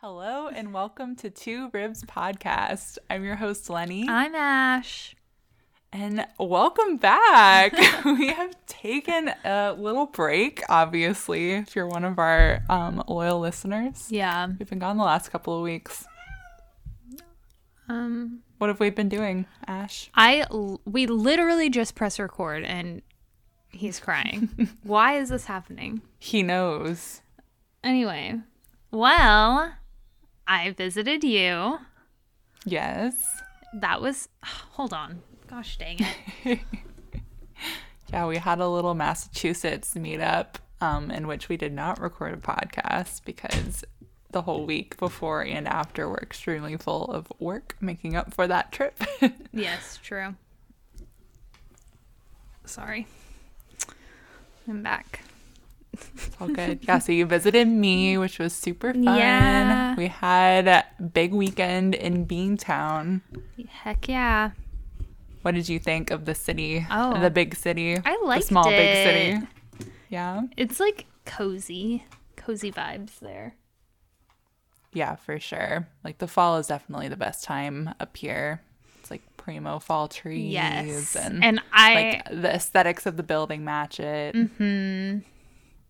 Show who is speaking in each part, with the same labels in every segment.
Speaker 1: Hello and welcome to Two Ribs Podcast. I'm your host, Lenny.
Speaker 2: I'm Ash.
Speaker 1: And welcome back. we have taken a little break, obviously, if you're one of our um, loyal listeners.
Speaker 2: Yeah.
Speaker 1: We've been gone the last couple of weeks.
Speaker 2: Um
Speaker 1: What have we been doing, Ash?
Speaker 2: I we literally just press record and he's crying. Why is this happening?
Speaker 1: He knows.
Speaker 2: Anyway, well, I visited you.
Speaker 1: Yes.
Speaker 2: That was hold on. Gosh dang it.
Speaker 1: Yeah, we had a little Massachusetts meetup um, in which we did not record a podcast because the whole week before and after were extremely full of work making up for that trip.
Speaker 2: yes, true. Sorry. I'm back.
Speaker 1: All good. Yeah, so you visited me, which was super fun.
Speaker 2: Yeah.
Speaker 1: We had a big weekend in Beantown.
Speaker 2: Heck yeah.
Speaker 1: What did you think of the city?
Speaker 2: Oh.
Speaker 1: the big city.
Speaker 2: I
Speaker 1: the
Speaker 2: liked
Speaker 1: small big city. Yeah,
Speaker 2: It's like cozy. Cozy vibes there.
Speaker 1: yeah, for sure. Like the fall is definitely the best time up here. It's like primo fall trees
Speaker 2: Yes.
Speaker 1: and,
Speaker 2: And I
Speaker 1: like the aesthetics of the building match it. Mm-hmm.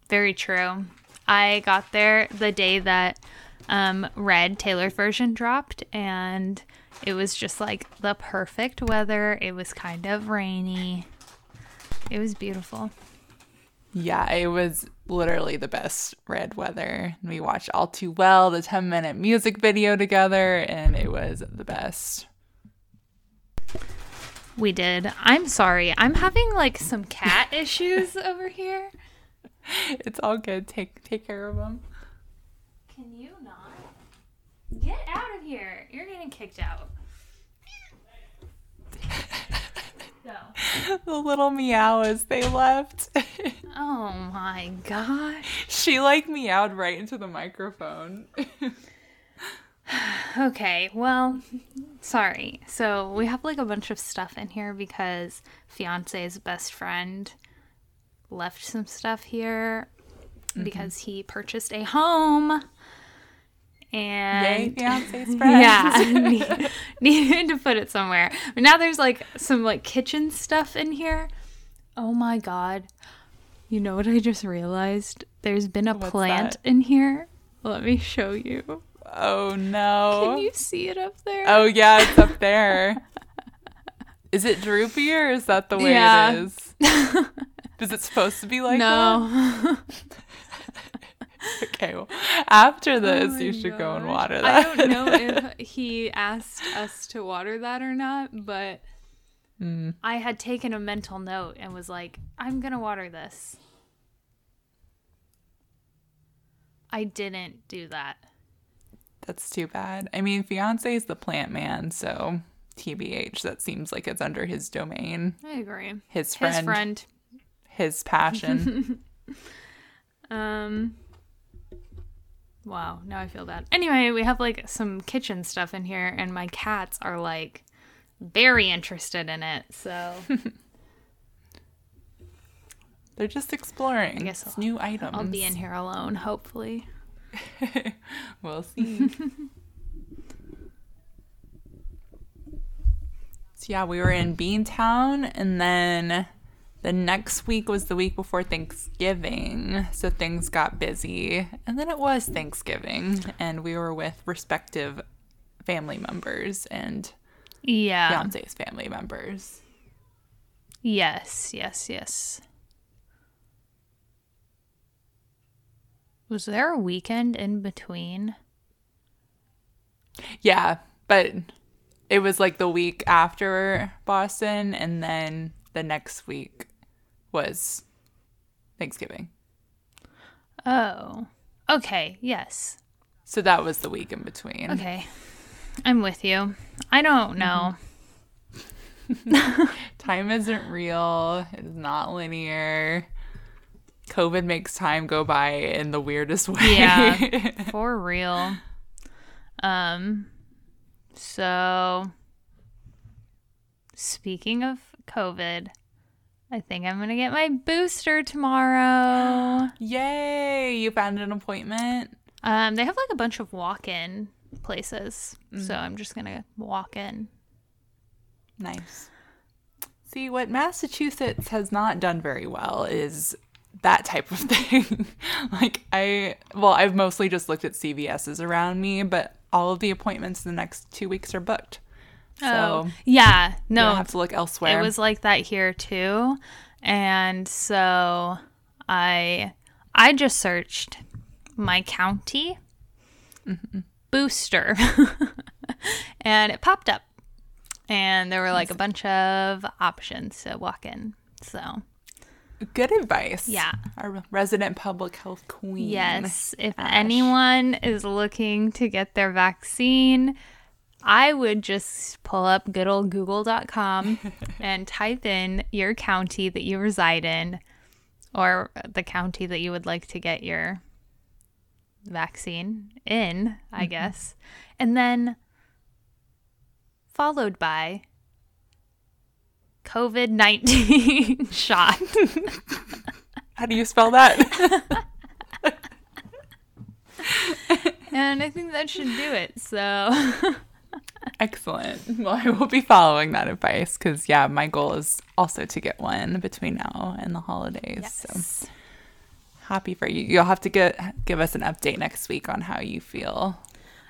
Speaker 2: Very true. I got there the day that um, Red Taylor version dropped, and it was just like the perfect weather. It was kind of rainy. It was beautiful.
Speaker 1: Yeah, it was literally the best red weather. We watched All Too Well, the 10 minute music video together, and it was the best.
Speaker 2: We did. I'm sorry. I'm having like some cat issues over here.
Speaker 1: It's all good. Take take care of them.
Speaker 2: Can you not? Get out of here. You're getting kicked out. Go.
Speaker 1: The little meow as they left.
Speaker 2: Oh my gosh.
Speaker 1: she like meowed right into the microphone.
Speaker 2: Okay, well, sorry. So we have like a bunch of stuff in here because fiance's best friend left some stuff here mm-hmm. because he purchased a home
Speaker 1: Yay,
Speaker 2: and
Speaker 1: fiance's
Speaker 2: yeah, needed to put it somewhere. But now there's like some like kitchen stuff in here. Oh my god. You know what I just realized? There's been a
Speaker 1: What's
Speaker 2: plant
Speaker 1: that?
Speaker 2: in here. Let me show you.
Speaker 1: Oh no.
Speaker 2: Can you see it up there?
Speaker 1: Oh yeah, it's up there. is it droopy or is that the way
Speaker 2: Yeah.
Speaker 1: it is? Is it supposed to be like that?
Speaker 2: no.
Speaker 1: Okay, well, after this,
Speaker 2: Oh
Speaker 1: you should go and water that.
Speaker 2: I don't know if he asked us to water that or not, but
Speaker 1: Mm.
Speaker 2: I had taken a mental note and was like, I'm going to water this. I didn't do that.
Speaker 1: That's too bad. I mean, fiance is the plant man, so TBH, that seems like it's under his domain.
Speaker 2: I agree.
Speaker 1: His friend,
Speaker 2: His friend.
Speaker 1: His passion.
Speaker 2: Um Wow, now I feel bad. Anyway, we have like some kitchen stuff in here and my cats are like very interested in it. So
Speaker 1: They're just exploring.
Speaker 2: I guess
Speaker 1: It's
Speaker 2: I'll-
Speaker 1: new items.
Speaker 2: I'll be in here alone, hopefully.
Speaker 1: we'll see. so yeah, we were in Beantown, and then the next week was the week before Thanksgiving, so things got busy. And then it was Thanksgiving, and we were with respective family members and
Speaker 2: Yeah.
Speaker 1: fiance's family members.
Speaker 2: Yes, yes, yes. Was there a weekend in between?
Speaker 1: Yeah, but it was like the week after Boston, and then the next week was Thanksgiving.
Speaker 2: Oh. Okay, yes.
Speaker 1: So that was the week in between.
Speaker 2: Okay. I'm with you. I don't know.
Speaker 1: Time isn't real, it is not linear. COVID makes time go by in the weirdest way.
Speaker 2: Yeah. For real. Um so speaking of COVID, I think I'm going to get my booster tomorrow.
Speaker 1: Yay! You found an appointment?
Speaker 2: Um, they have like a bunch of walk-in places, so I'm just gonna walk in.
Speaker 1: Nice. See, what Massachusetts has not done very well is that type of thing. like, I, well, I've mostly just looked at CVS's around me, but all of the appointments in the next two weeks are booked. Oh, so,
Speaker 2: oh, yeah,
Speaker 1: you
Speaker 2: no,
Speaker 1: have to look elsewhere.
Speaker 2: It was like that here too. And so I I just searched my county mm-hmm. booster and it popped up. And there were like a bunch of options to walk in. So,
Speaker 1: good advice.
Speaker 2: Yeah.
Speaker 1: Our resident public health queen.
Speaker 2: yes, if
Speaker 1: Ash.
Speaker 2: anyone is looking to get their vaccine, I would just pull up good old google.com and type in your county that you reside in or the county that you would like to get your vaccine in, I mm-hmm. guess. And then followed by COVID 19 shot.
Speaker 1: How do you spell that?
Speaker 2: And I think that should do it. So,
Speaker 1: Excellent. Well, I will be following that advice because, yeah, my goal is also to get one between now and the holidays. So happy for you. You'll have to get give us an update next week on how you feel.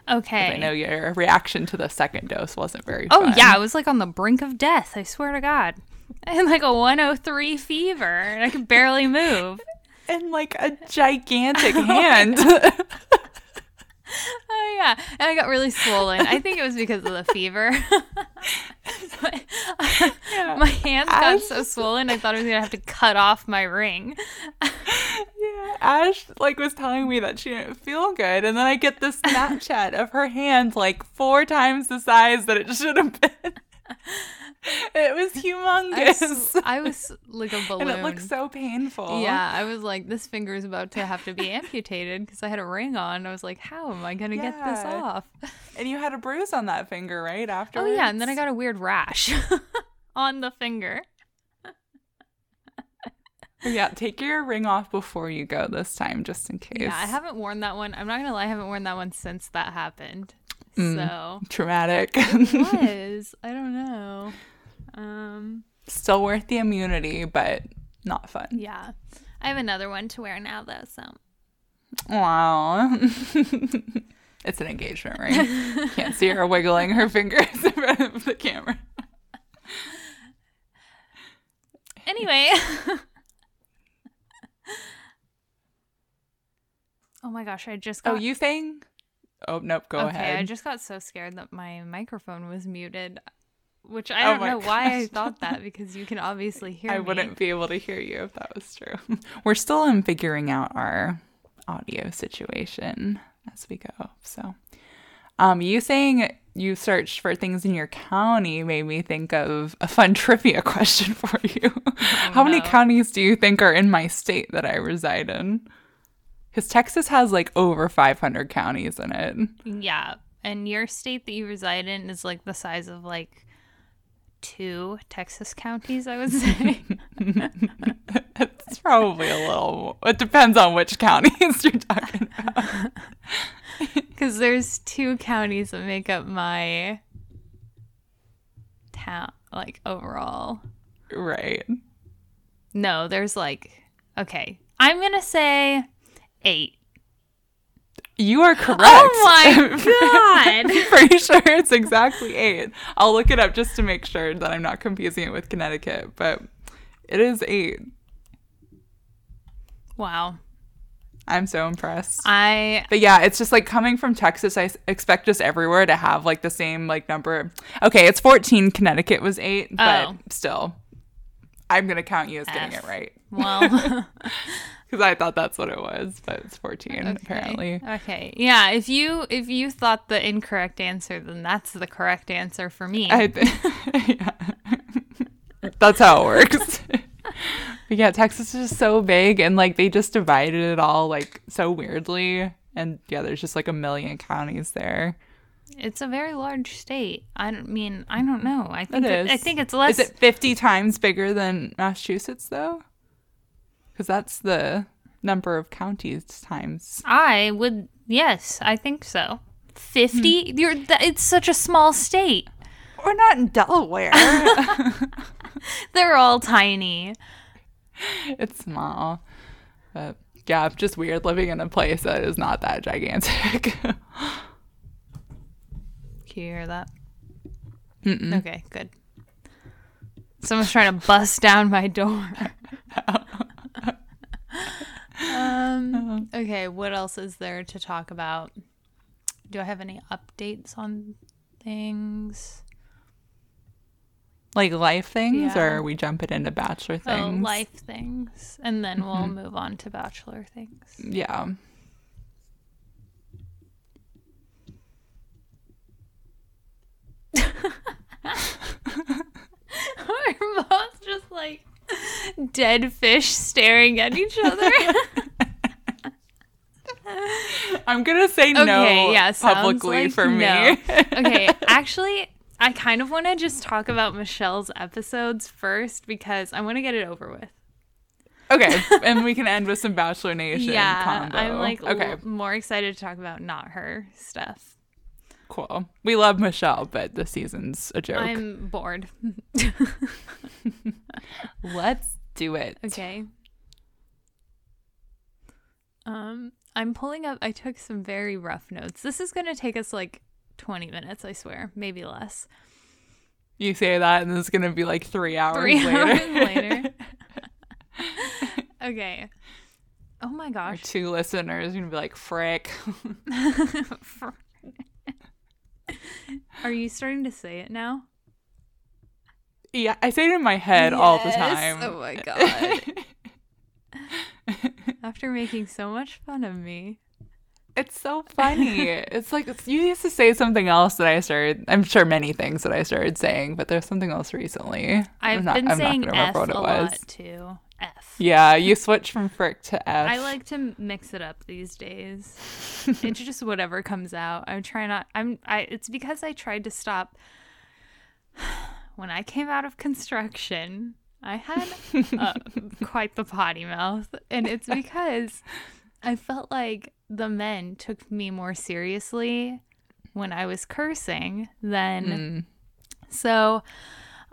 Speaker 2: okay.
Speaker 1: I know your reaction to the second dose wasn't very.
Speaker 2: Oh
Speaker 1: fun.
Speaker 2: yeah, I was like on the brink of death. I swear to God, I had like a 103 fever, and I could barely move.
Speaker 1: and like a gigantic hand.
Speaker 2: Oh yeah, and I got really swollen. I think it was because of the fever. my, my hands got
Speaker 1: Ash-
Speaker 2: so swollen, I thought I was gonna have to cut off my ring.
Speaker 1: yeah, Ash like was telling me that she didn't feel good, and then I get this Snapchat of her hand like four times the size that it should have been. it was
Speaker 2: I
Speaker 1: humongous.
Speaker 2: was, I was like a balloon.
Speaker 1: and it looked so painful.
Speaker 2: yeah, I was like, this finger is about to have to be amputated because I had a ring on. I was like, how am I gonna get this off?
Speaker 1: And you had a bruise on that finger, right? After.
Speaker 2: Oh yeah, and then I got a weird rash on the finger.
Speaker 1: Yeah, take your ring off before you go this time, just in case.
Speaker 2: Yeah, I haven't worn that one. I'm not gonna lie, I haven't worn that one since that happened.
Speaker 1: Mm.
Speaker 2: So
Speaker 1: Traumatic.
Speaker 2: was I don't know. Um,
Speaker 1: Still worth the immunity, but not fun.
Speaker 2: yeah, I have another one to wear now though. So
Speaker 1: Wow. it's an engagement ring. Can't see her wiggling her fingers in front of the camera.
Speaker 2: anyway. oh my gosh, I just got.
Speaker 1: Oh, you saying? Oh, nope. Go
Speaker 2: okay,
Speaker 1: ahead.
Speaker 2: I just got so scared that my microphone was muted, which I
Speaker 1: Oh
Speaker 2: don't know why I thought that because you can obviously hear
Speaker 1: I
Speaker 2: me.
Speaker 1: wouldn't be able to hear you if that was true. We're still in figuring out our audio situation as we go. So, um, you saying you searched for things in your county made me think of a fun trivia question for you. How many counties do you think are in my state that I reside in? Because Texas has like over 500 counties in it.
Speaker 2: Yeah. And your state that you reside in is like the size of like two Texas counties, I would say.
Speaker 1: it's probably a little. It depends on which counties you're talking about.
Speaker 2: Because there's two counties that make up my town, like overall.
Speaker 1: Right.
Speaker 2: No, there's like, okay. I'm going to say eight.
Speaker 1: You are correct.
Speaker 2: Oh my God.
Speaker 1: I'm pretty sure it's exactly eight. I'll look it up just to make sure that I'm not confusing it with Connecticut, but it is eight.
Speaker 2: Wow.
Speaker 1: I'm so impressed.
Speaker 2: I
Speaker 1: But yeah, it's just like coming from Texas, I expect us everywhere to have like the same like number. Okay, it's 14. Connecticut was eight, but
Speaker 2: Oh.
Speaker 1: still, I'm going to count you as getting it right
Speaker 2: well
Speaker 1: because I thought that's what it was, but it's 14 apparently.
Speaker 2: Okay. Yeah, if you if you thought the incorrect answer, then that's the correct answer for me.
Speaker 1: I th- yeah. That's how it works. but yeah, Texas is just so big and like they just divided it all like so weirdly. And yeah, there's just like a million counties there.
Speaker 2: It's a very large state. I don't mean I don't know. I think
Speaker 1: It.
Speaker 2: I think it's less.
Speaker 1: Is it 50 times bigger than Massachusetts though? Because that's the number of counties times.
Speaker 2: I would, yes, I think so. 50? Hmm. You're, th- it's such a small state.
Speaker 1: We're not in Delaware.
Speaker 2: They're all tiny.
Speaker 1: it's small. But yeah, just weird living in a place that is not that gigantic.
Speaker 2: Can you hear that? Okay, good. Someone's trying to bust down my door. um, okay, what else is there to talk about? Do I have any updates on things?
Speaker 1: like life things,
Speaker 2: Yeah.
Speaker 1: or are we jumping into bachelor things?
Speaker 2: Oh,
Speaker 1: things?
Speaker 2: life things. And then we'll move on to bachelor things.
Speaker 1: Yeah.
Speaker 2: We're both just like dead fish staring at each other.
Speaker 1: I'm gonna say no
Speaker 2: yeah,
Speaker 1: publicly
Speaker 2: like
Speaker 1: for me.
Speaker 2: no. okay, actually, I kind of want to just talk about Michelle's episodes first because I want to get it over with.
Speaker 1: okay, and we can end with some Bachelor Nation
Speaker 2: yeah,
Speaker 1: combo.
Speaker 2: I'm like
Speaker 1: okay,
Speaker 2: l- more excited to talk about not her stuff.
Speaker 1: Cool. We love Michelle, but the season's a joke.
Speaker 2: I'm bored.
Speaker 1: Let's do it.
Speaker 2: Okay. Um, I'm pulling up. I took some very rough notes. This is gonna take us like 20 minutes, I swear, maybe less.
Speaker 1: You say that, and it's gonna be like three hours
Speaker 2: Three
Speaker 1: later.
Speaker 2: hours later. okay. Oh my
Speaker 1: Our
Speaker 2: gosh.
Speaker 1: two listeners are gonna be like, "Frick."
Speaker 2: Are you starting to say it now?
Speaker 1: yeah, I say it in my head all the time.
Speaker 2: Oh my God. After making so much fun of me.
Speaker 1: It's so funny. it's like you used to say something else that I started. I'm sure many things that I started saying, but there's something else recently.
Speaker 2: I've
Speaker 1: I'm not,
Speaker 2: been
Speaker 1: I'm
Speaker 2: saying
Speaker 1: not gonna remember
Speaker 2: a
Speaker 1: what it was.
Speaker 2: lot too. F.
Speaker 1: Yeah, you switch from frick to F.
Speaker 2: I like to mix it up these days. it's just whatever comes out. I'm trying not. I'm. I. It's because I tried to stop. When I came out of construction, I had uh, quite the potty mouth, and it's because I felt like the men took me more seriously when I was cursing than.
Speaker 1: Mm.
Speaker 2: So,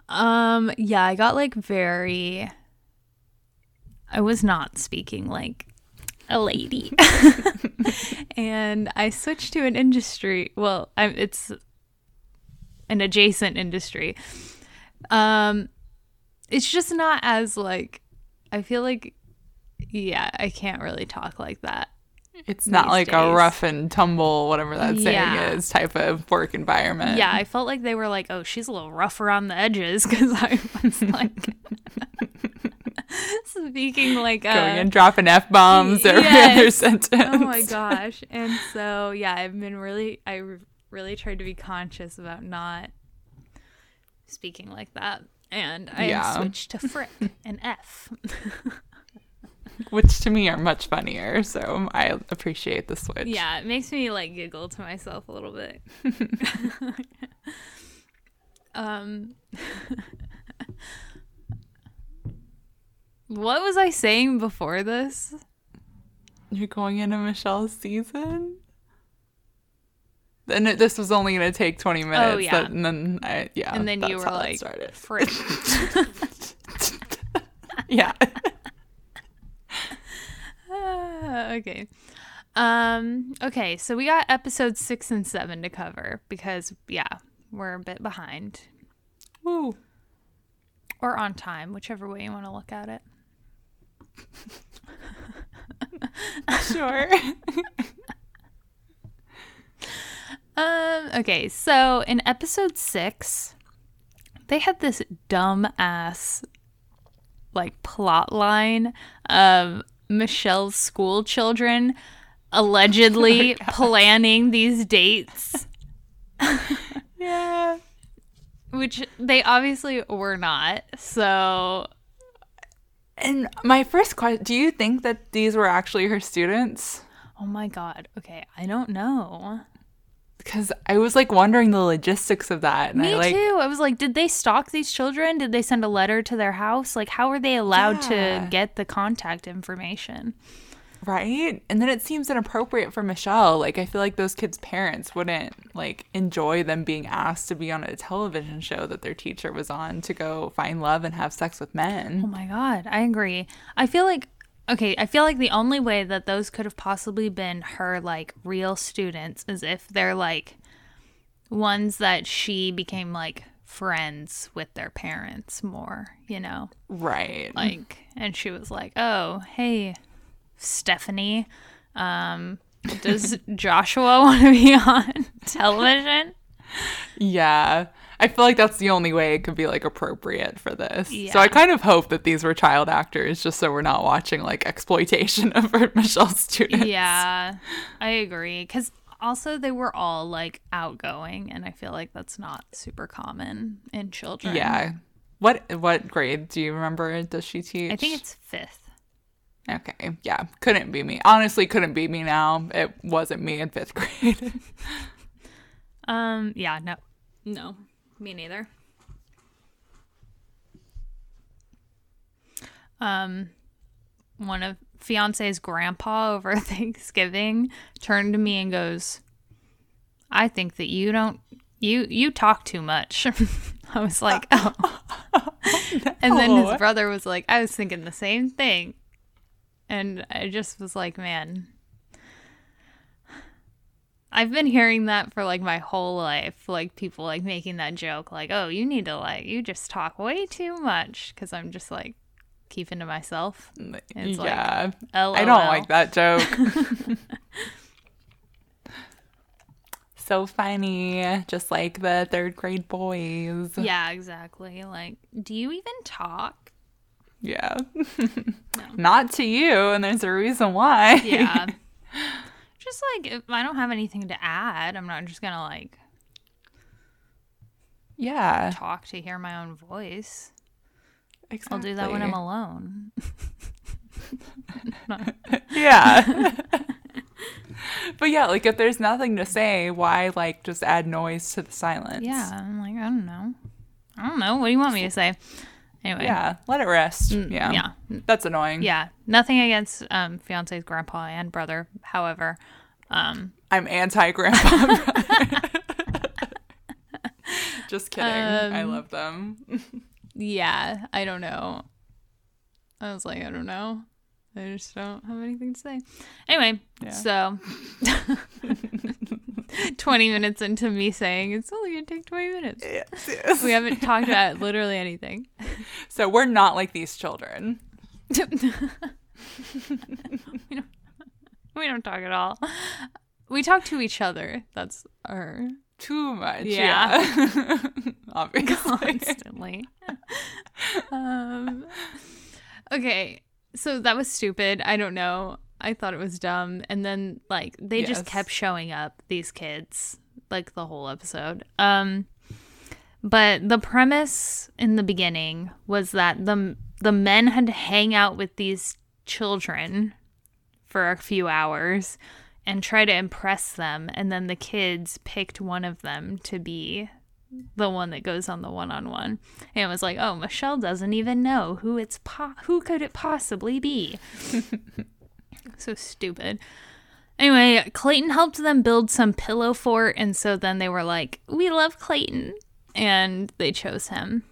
Speaker 2: um, yeah, I got like very. I was not speaking like a lady, and I switched to an industry. Well, I, it's an adjacent industry. Um, it's just not as like. I feel like, yeah, I can't really talk like that.
Speaker 1: It's not like a rough and tumble, whatever that saying is, type of work environment.
Speaker 2: Yeah, I felt like they were like, "Oh, she's a little rough around the edges," because I was like speaking like
Speaker 1: Going and dropping F bombs every
Speaker 2: Yes.
Speaker 1: other sentence.
Speaker 2: oh my gosh and so yeah i've been really i really tried to be conscious about not speaking like that and i
Speaker 1: Yeah.
Speaker 2: switched to frick and f
Speaker 1: Which to me are much funnier, so I appreciate the switch.
Speaker 2: yeah it makes me like giggle to myself a little bit um what was i saying before this
Speaker 1: You're going into Michelle's season? Then it, this was only going to take 20 minutes.
Speaker 2: Oh, yeah.
Speaker 1: that- and then, I, yeah.
Speaker 2: and then you were like
Speaker 1: yeah.
Speaker 2: Ah, okay. Um, okay, so we got episodes six and seven to cover because yeah, we're a bit behind.
Speaker 1: Woo.
Speaker 2: Or on time, whichever way you want to look at it.
Speaker 1: Sure.
Speaker 2: Um, okay, so in episode six, they had this dumb ass like plot line of Michelle's school children allegedly planning these dates,
Speaker 1: yeah.
Speaker 2: which they obviously were not. So
Speaker 1: And my first question do you think that these were actually her students?
Speaker 2: Oh my god. Okay, I don't know.
Speaker 1: Because I was like wondering the logistics of that. And
Speaker 2: Me
Speaker 1: I like,
Speaker 2: too. I was like, did they stalk these children? Did they send a letter to their house? Like, how are they allowed
Speaker 1: Yeah.
Speaker 2: to get the contact information?
Speaker 1: Right? And then it seems inappropriate for Michelle. Like I feel like those kids' parents wouldn't like enjoy them being asked to be on a television show that their teacher was on to go find love and have sex with men.
Speaker 2: Oh my god, I agree. I feel like okay, I feel like the only way that those could have possibly been her like real students is if they're like ones that she became like friends with their parents more, you know.
Speaker 1: Right.
Speaker 2: Like and she was like, "Oh, hey, Stephanie, um does Joshua want to be on television?"
Speaker 1: Yeah. I feel like that's the only way it could be like appropriate for this. So I kind of hope that these were child actors just so we're not watching like exploitation of Michelle's students.
Speaker 2: Yeah, I agree. Because also they were all like outgoing, and I feel like that's not super common in children.
Speaker 1: Yeah. What what grade do you remember does she teach?
Speaker 2: I think it's fifth.
Speaker 1: Okay. Yeah. Couldn't be me. Honestly, couldn't be me now. It wasn't me in fifth grade.
Speaker 2: Um. Yeah. No. No. Me neither. Um, one of fiance's grandpa over Thanksgiving turned to me and goes, "I think that you don't you you talk too much." I was like, "Oh." And then his brother was like, "I was thinking the same thing." And I just was like, "Man, I've been hearing that for like my whole life. Like people like making that joke, like, oh, you need to like, you just talk way too much. Cause I'm just like keeping to myself. It's like,
Speaker 1: yeah.
Speaker 2: LOL.
Speaker 1: I don't like that joke. so funny. Just like the third grade boys.
Speaker 2: Yeah, exactly. Like, do you even talk?
Speaker 1: Yeah. Not to you, and there's a reason why.
Speaker 2: Yeah. just like, if I don't have anything to add, I'm not just gonna like
Speaker 1: yeah.
Speaker 2: talk to hear my own voice.
Speaker 1: Exactly.
Speaker 2: I'll do that when I'm alone.
Speaker 1: Yeah. but yeah, like if there's nothing to say, why like just add noise to the silence?
Speaker 2: Yeah. I'm like, I don't know. I don't know. What do you want me to say? Anyway.
Speaker 1: Yeah. Let it rest. yeah.
Speaker 2: yeah.
Speaker 1: That's annoying.
Speaker 2: Yeah, nothing against um, fiance's grandpa and brother. However, um,
Speaker 1: I'm anti grandpa. Just kidding. I
Speaker 2: Um,
Speaker 1: love them.
Speaker 2: yeah, I don't know. I was like, I don't know. I just don't have anything to say. Anyway,
Speaker 1: Yeah.
Speaker 2: so 20 minutes into me saying it's only going to take 20 minutes.
Speaker 1: Yes, yes.
Speaker 2: We haven't talked about literally anything.
Speaker 1: So we're not like these children.
Speaker 2: We don't talk at all. We talk to each other. That's our
Speaker 1: Too much.
Speaker 2: Yeah.
Speaker 1: Yeah. Obviously.
Speaker 2: constantly. um, okay, so that was stupid. I don't know. I thought it was dumb, and then like they just kept showing up. These kids, like the whole episode. Um, but the premise in the beginning was that the the men had to hang out with these children for a few hours and try to impress them and then the kids picked one of them to be the one that goes on the one-on-one and it was like oh michelle doesn't even know who it's po- who could it possibly be so stupid anyway clayton helped them build some pillow fort and so then they were like we love clayton and they chose him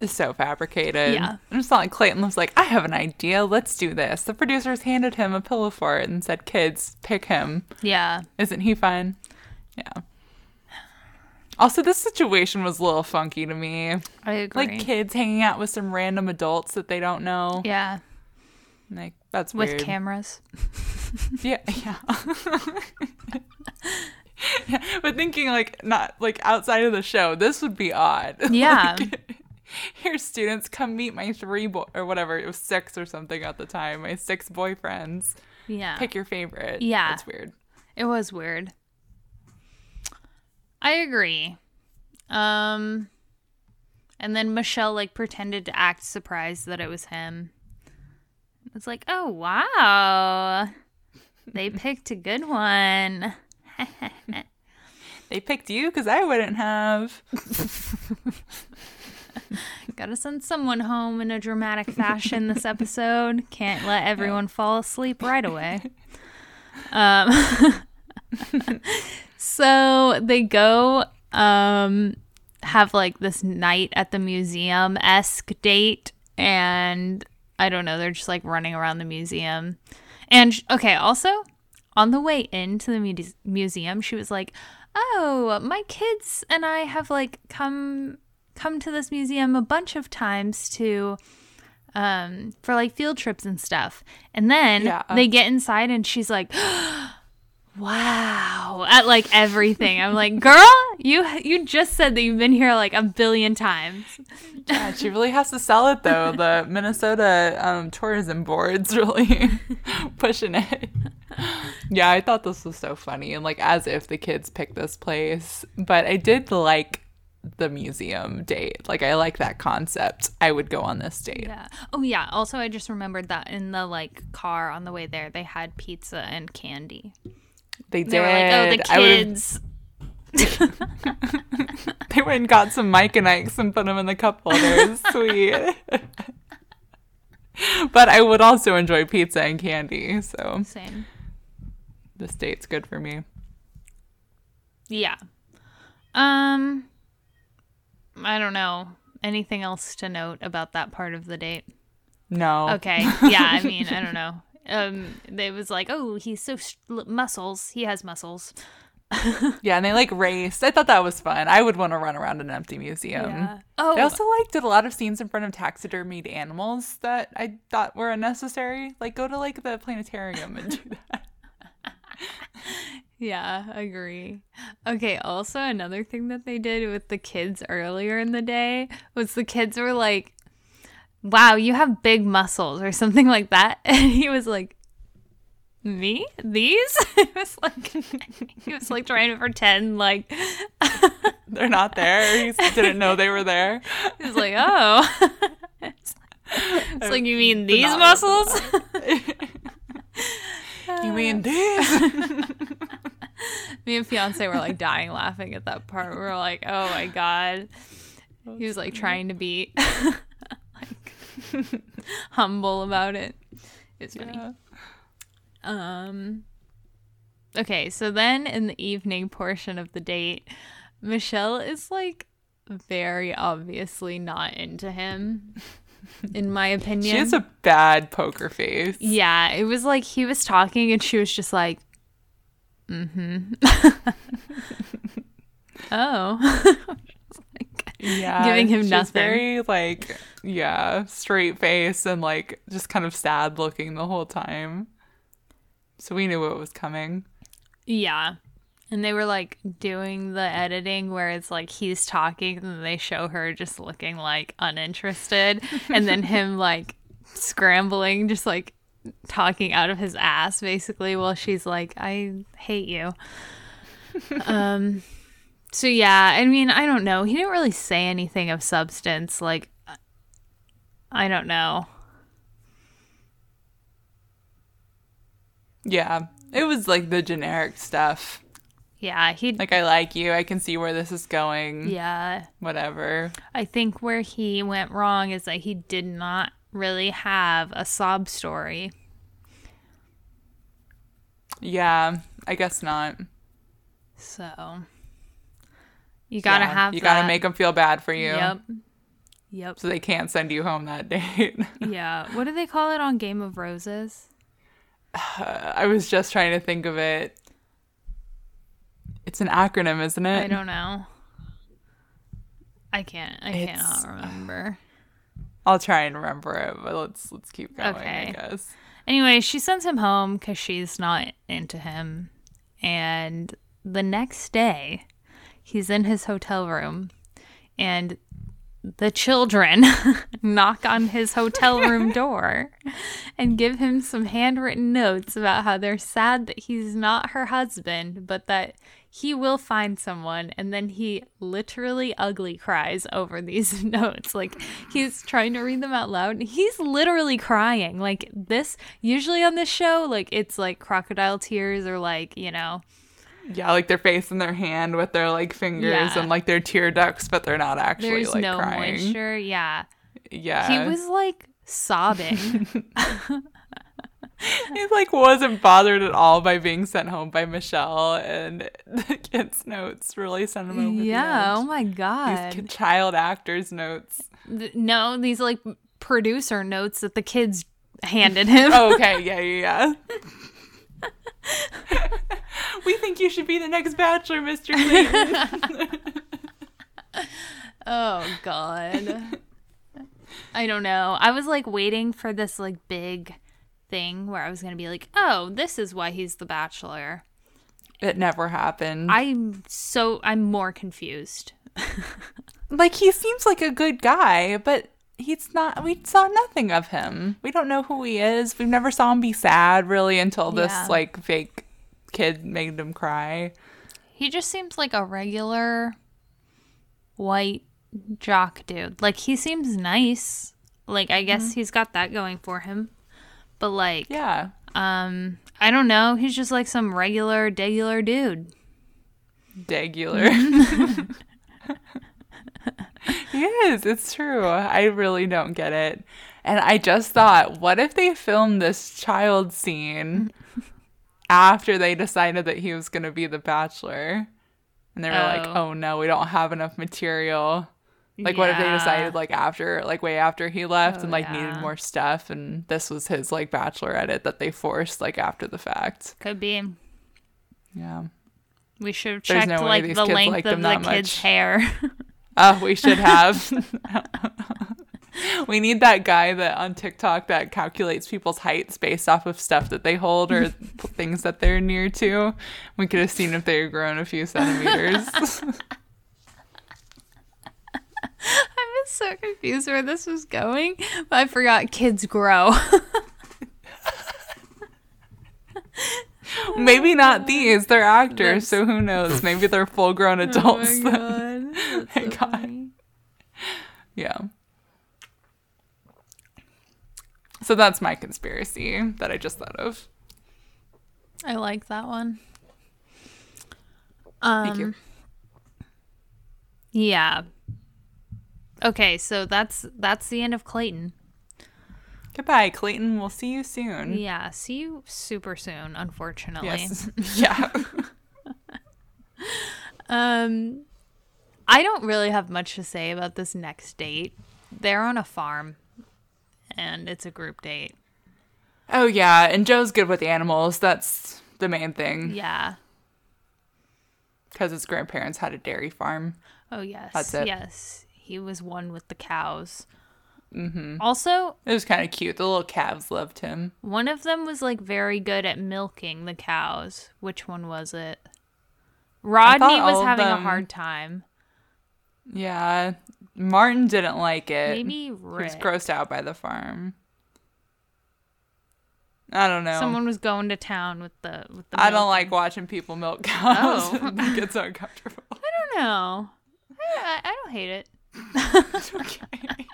Speaker 1: It's so fabricated.
Speaker 2: Yeah.
Speaker 1: It's not like Clayton was like, I have an idea. Let's do this. The producers handed him a pillow fort and said, kids, pick him.
Speaker 2: yeah
Speaker 1: Isn't he fun? Yeah. Also, this situation was a little funky to me.
Speaker 2: i agree
Speaker 1: Like kids hanging out with some random adults that they don't know.
Speaker 2: yeah
Speaker 1: Like that's
Speaker 2: with
Speaker 1: weird.
Speaker 2: cameras
Speaker 1: Yeah, yeah. Yeah, But thinking like not like outside of the show, this would be odd.
Speaker 2: Yeah.
Speaker 1: Like, here, students, come meet my three boy or whatever it was six or something at the time. My six boyfriends.
Speaker 2: yeah
Speaker 1: Pick your favorite.
Speaker 2: Yeah.
Speaker 1: It's weird.
Speaker 2: It was weird. I agree. Um and then Michelle like pretended to act surprised that it was him. It's like, "Oh, wow. They picked a good one."
Speaker 1: They picked you because I wouldn't have.
Speaker 2: Gotta send someone home in a dramatic fashion this episode. Can't let everyone fall asleep right away. Um, so they go um, have like this night at the museum esque date, and I don't know, they're just like running around the museum. And sh- okay, also on the way into the mu- museum, she was like, "Oh, my kids and I have like come come to this museum a bunch of times to um for like field trips and stuff." And then
Speaker 1: Yeah.
Speaker 2: they get inside and she's like, "Wow." At like everything. I'm like, "Girl, you you just said that you've been here like a billion times."
Speaker 1: Yeah, she really has to sell it though. The Minnesota um, tourism board's really pushing it. Yeah, I thought this was so funny and like as if the kids picked this place. But I did like the museum date. Like I like that concept. I would go on this date.
Speaker 2: Yeah. Oh yeah. Also, I just remembered that in the like car on the way there, they had pizza and candy.
Speaker 1: They did.
Speaker 2: They were like, "Oh, the kids."
Speaker 1: They went and got some Mike and Ike's and put them in the cup holders. Sweet. but I would also enjoy pizza and candy. So
Speaker 2: Same.
Speaker 1: this date's good for me.
Speaker 2: Yeah. Um. I don't know. Anything else to note about that part of the date?
Speaker 1: No.
Speaker 2: Okay. Yeah. I mean, I don't know. Um. It was like, oh, he's so sh- muscles. He has muscles.
Speaker 1: Yeah, and they like raced. I thought that was fun. I would want to run around an empty museum.
Speaker 2: Oh.
Speaker 1: They also like did a lot of scenes in front of taxidermied animals that I thought were unnecessary. Like go to like the planetarium and do that.
Speaker 2: Yeah, agree. Okay, also another thing that they did with the kids earlier in the day was the kids were like, "Wow, you have big muscles" or something like that. And he was like, "Me? These?" It was like he was like trying to pretend like
Speaker 1: They're not there. He didn't know they were there.
Speaker 2: he was like, "Oh." it's like, it's like, you mean these muscles?
Speaker 1: You mean this?
Speaker 2: Me and fiance were like dying laughing at that part. We were like, "Oh my god." He was like trying to be humble about it. It's funny.
Speaker 1: Yeah.
Speaker 2: Um Okay, so then in the evening portion of the date, Michelle is like very obviously not into him in my opinion.
Speaker 1: She has a bad poker face.
Speaker 2: Yeah, it was like he was talking and she was just like, mm-hmm. oh.
Speaker 1: Yeah.
Speaker 2: Giving him
Speaker 1: she's
Speaker 2: nothing.
Speaker 1: Very like yeah, straight face and like just kind of sad looking the whole time. So we knew what was coming.
Speaker 2: yeah. And they were like doing the editing where it's like he's talking and they show her just looking like uninterested and then him like scrambling, just like talking out of his ass basically while she's like, I hate you. um so yeah, I mean, I don't know. He didn't really say anything of substance. Like I don't know.
Speaker 1: Yeah. It was like the generic stuff.
Speaker 2: Yeah, he
Speaker 1: Like I like you. I can see where this is going.
Speaker 2: yeah.
Speaker 1: Whatever.
Speaker 2: I think where he went wrong is that he did not really have a sob story.
Speaker 1: Yeah. I guess not.
Speaker 2: So you gotta
Speaker 1: Yeah,
Speaker 2: have
Speaker 1: You
Speaker 2: that.
Speaker 1: gotta make them feel bad for you.
Speaker 2: Yep. Yep.
Speaker 1: So they can't send you home that date.
Speaker 2: yeah. What do they call it on Game of Roses?
Speaker 1: I was just trying to think of it. It's an acronym, isn't it?
Speaker 2: I don't know. I can't. I
Speaker 1: It's-
Speaker 2: cannot remember.
Speaker 1: I'll try and remember it, but let's let's keep going.
Speaker 2: Okay.
Speaker 1: I guess.
Speaker 2: Anyway, she sends him home because she's not into him. And the next day, he's in his hotel room, and the children knock on his hotel room door and give him some handwritten notes about how they're sad that he's not her husband, but that he will find someone. And then he literally ugly cries over these notes. Like he's trying to read them out loud. He's literally crying. Like this, usually on this show, like it's like crocodile tears or like, you know,
Speaker 1: Yeah, like their face in their hand with their like fingers
Speaker 2: Yeah.
Speaker 1: and like their tear ducts, but they're not actually
Speaker 2: There's
Speaker 1: like
Speaker 2: no
Speaker 1: crying.
Speaker 2: moisture. Yeah.
Speaker 1: Yeah,
Speaker 2: He was like sobbing.
Speaker 1: he like wasn't bothered at all by being sent home by Michelle, and the kids' notes really sent him over.
Speaker 2: yeah. Oh my god.
Speaker 1: these child actors' notes.
Speaker 2: Th- no, these like producer notes that the kids handed him.
Speaker 1: Oh, okay, yeah, yeah, yeah. we think you should be the next Bachelor, Mr. Clayton.
Speaker 2: Oh god. I don't know. I was like waiting for this like big thing where I was going to be like, "Oh, this is why he's the bachelor."
Speaker 1: it never happened.
Speaker 2: I'm so I'm more confused.
Speaker 1: like he seems like a good guy, but he's not. We saw nothing of him. We don't know who he is. We never saw him be sad really until this
Speaker 2: Yeah.
Speaker 1: like fake kid made him cry.
Speaker 2: He just seems like a regular white jock dude. Like he seems nice. Like I guess he's got that going for him. But like
Speaker 1: Yeah,
Speaker 2: um I don't know, he's just like some regular degular dude.
Speaker 1: Dagular. he is. It's true. I really don't get it. And I just thought, what if they filmed this child scene after they decided that he was going to be the bachelor? And they were like,
Speaker 2: Oh.
Speaker 1: oh no, we don't have enough material. Like, what if they decided, like, after, like, way after he left
Speaker 2: Oh,
Speaker 1: and, like,
Speaker 2: yeah.
Speaker 1: needed more stuff? And this was his, like, bachelor edit that they forced, like, after the fact.
Speaker 2: Could be.
Speaker 1: Yeah.
Speaker 2: We should have checked
Speaker 1: no
Speaker 2: like the length of the kid's
Speaker 1: much.
Speaker 2: hair.
Speaker 1: Oh, we should have. we need that guy that on TikTok that calculates people's heights based off of stuff that they hold or things that they're near to. We could have seen if they had grown a few centimeters.
Speaker 2: I was so confused where this was going, but I forgot kids grow.
Speaker 1: Maybe not these. They're actors, so who knows? Maybe they're full grown adults.
Speaker 2: Oh god. That's
Speaker 1: My
Speaker 2: so
Speaker 1: God.
Speaker 2: funny.
Speaker 1: yeah. So that's my conspiracy that I just thought of.
Speaker 2: I like that one. Um
Speaker 1: Thank you.
Speaker 2: Yeah. Okay, so that's that's the end of Clayton.
Speaker 1: Goodbye, Clayton. We'll see you soon.
Speaker 2: Yeah, see you super soon, unfortunately.
Speaker 1: Yes. yeah.
Speaker 2: Um I don't really have much to say about this next date. They're on a farm and it's a group date.
Speaker 1: Oh yeah, and Joe's good with animals. That's the main thing
Speaker 2: Yeah.
Speaker 1: because his grandparents had a dairy farm.
Speaker 2: Oh yes.
Speaker 1: That's it.
Speaker 2: Yes. He was one with the cows. Mm-hmm. Also,
Speaker 1: It was kind of cute. The little calves loved him.
Speaker 2: one of them was like very good at milking the cows. Which one was it? Rodney was having a hard time.
Speaker 1: Yeah, Martin didn't like it.
Speaker 2: Maybe
Speaker 1: he was grossed out by the farm. I don't know.
Speaker 2: Someone was going to town with the with the.
Speaker 1: I don't like watching people milk cows.
Speaker 2: Oh.
Speaker 1: it gets uncomfortable.
Speaker 2: I don't know. I, I, I don't hate it.
Speaker 1: okay.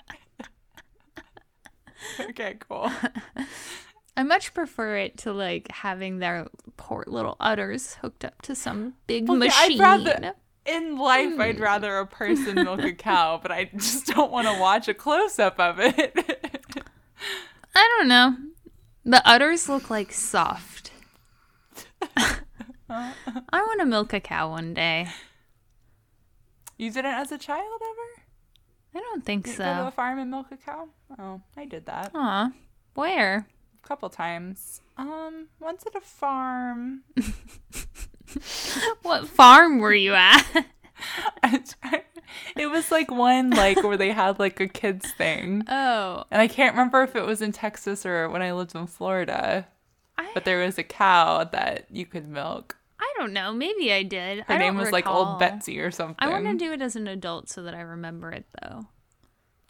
Speaker 1: okay, cool.
Speaker 2: I much prefer it to like having their poor little udders hooked up to some big
Speaker 1: Well, yeah, I'd
Speaker 2: machine.
Speaker 1: rather- In life, I'd
Speaker 2: Hmm.
Speaker 1: rather a person milk a cow, but I just don't want to watch a close up of it.
Speaker 2: I don't know. The udders look like soft. I want to milk a cow one day.
Speaker 1: you did it as a child ever?
Speaker 2: I don't think
Speaker 1: you go to a
Speaker 2: so.
Speaker 1: farm and milk a cow? Oh, I did that
Speaker 2: Aw, where?
Speaker 1: a couple times. Um, once at a farm.
Speaker 2: What farm were you at?
Speaker 1: it was like one like where they had like a kids thing.
Speaker 2: oh,
Speaker 1: And I can't remember if it was in Texas or when I lived in Florida.
Speaker 2: I,
Speaker 1: But there was a cow that you could milk.
Speaker 2: I don't know. Maybe I did.
Speaker 1: Her
Speaker 2: I
Speaker 1: name was like. Old Betsy or something.
Speaker 2: I want to do it as an adult so that I remember it though.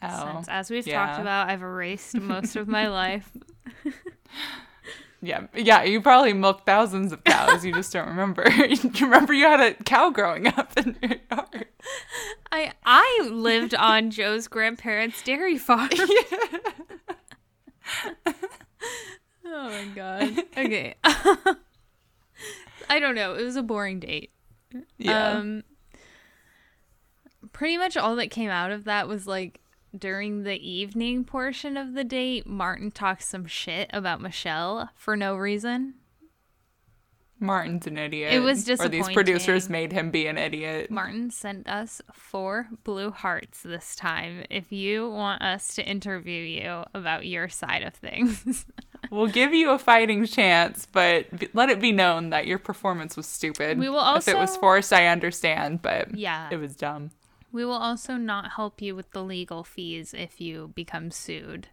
Speaker 1: Oh,
Speaker 2: Since, as we've
Speaker 1: yeah.
Speaker 2: talked about, I've erased most of my life.
Speaker 1: yeah, yeah. You probably milked thousands of cows. You just don't remember. you remember you had a cow growing up in your yard.
Speaker 2: I I lived on Joe's grandparents' dairy farm. oh my god. Okay. I don't know. It was a boring date.
Speaker 1: Yeah.
Speaker 2: Um, pretty much all that came out of that was like during the evening portion of the date, Martin talks some shit about Michelle for no reason.
Speaker 1: Martin's an idiot.
Speaker 2: It was just
Speaker 1: Or these producers made him be an idiot.
Speaker 2: Martin sent us four blue hearts this time. If you want us to interview you about your side of things,
Speaker 1: We'll give you a fighting chance, but let it be known that your performance was stupid.
Speaker 2: We will also.
Speaker 1: If it was forced, I understand, but
Speaker 2: yeah.
Speaker 1: it was dumb.
Speaker 2: We will also not help you with the legal fees if you become sued.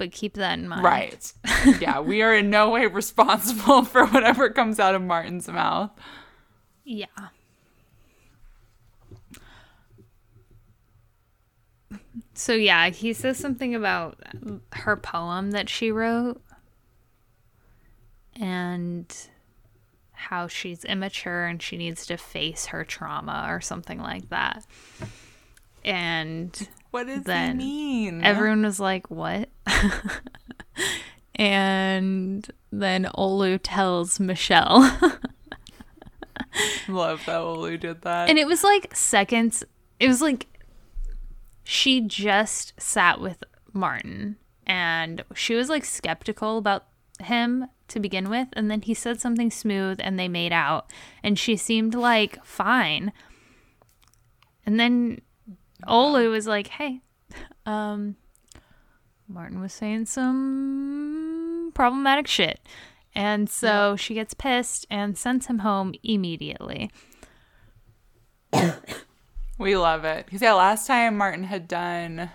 Speaker 2: But keep that in mind.
Speaker 1: Right. yeah, we are in no way responsible for whatever comes out of Martin's mouth.
Speaker 2: Yeah. So yeah, he says something about her poem that she wrote and how she's immature and she needs to face her trauma or something like that. And
Speaker 1: What does
Speaker 2: Then
Speaker 1: he mean?
Speaker 2: everyone was like, "What?" and then Olu tells Michelle
Speaker 1: Love that Olu did that.
Speaker 2: And it was like seconds. It was like she just sat with Martin and she was like skeptical about him to begin with. And then he said something smooth and they made out. And she seemed like fine. And then Olu was like, hey, um, Martin was saying some problematic shit. And so she gets pissed and sends him home immediately.
Speaker 1: we love it. Because, yeah, last time Martin had done.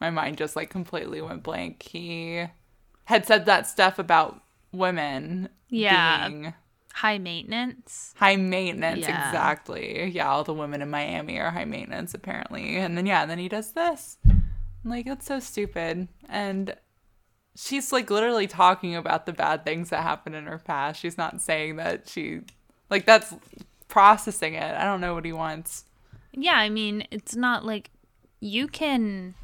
Speaker 1: My mind just like completely went blank. He had said that stuff about women
Speaker 2: Yeah.
Speaker 1: being
Speaker 2: High maintenance.
Speaker 1: high maintenance
Speaker 2: Yeah.
Speaker 1: exactly. Yeah all the women in miami are high maintenance apparently. And then yeah and then he does this. I'm like it's so stupid. And she's like literally talking about the bad things that happened in her past. She's not saying that she like that's processing it. I don't know what he wants.
Speaker 2: Yeah, I mean, it's not like you can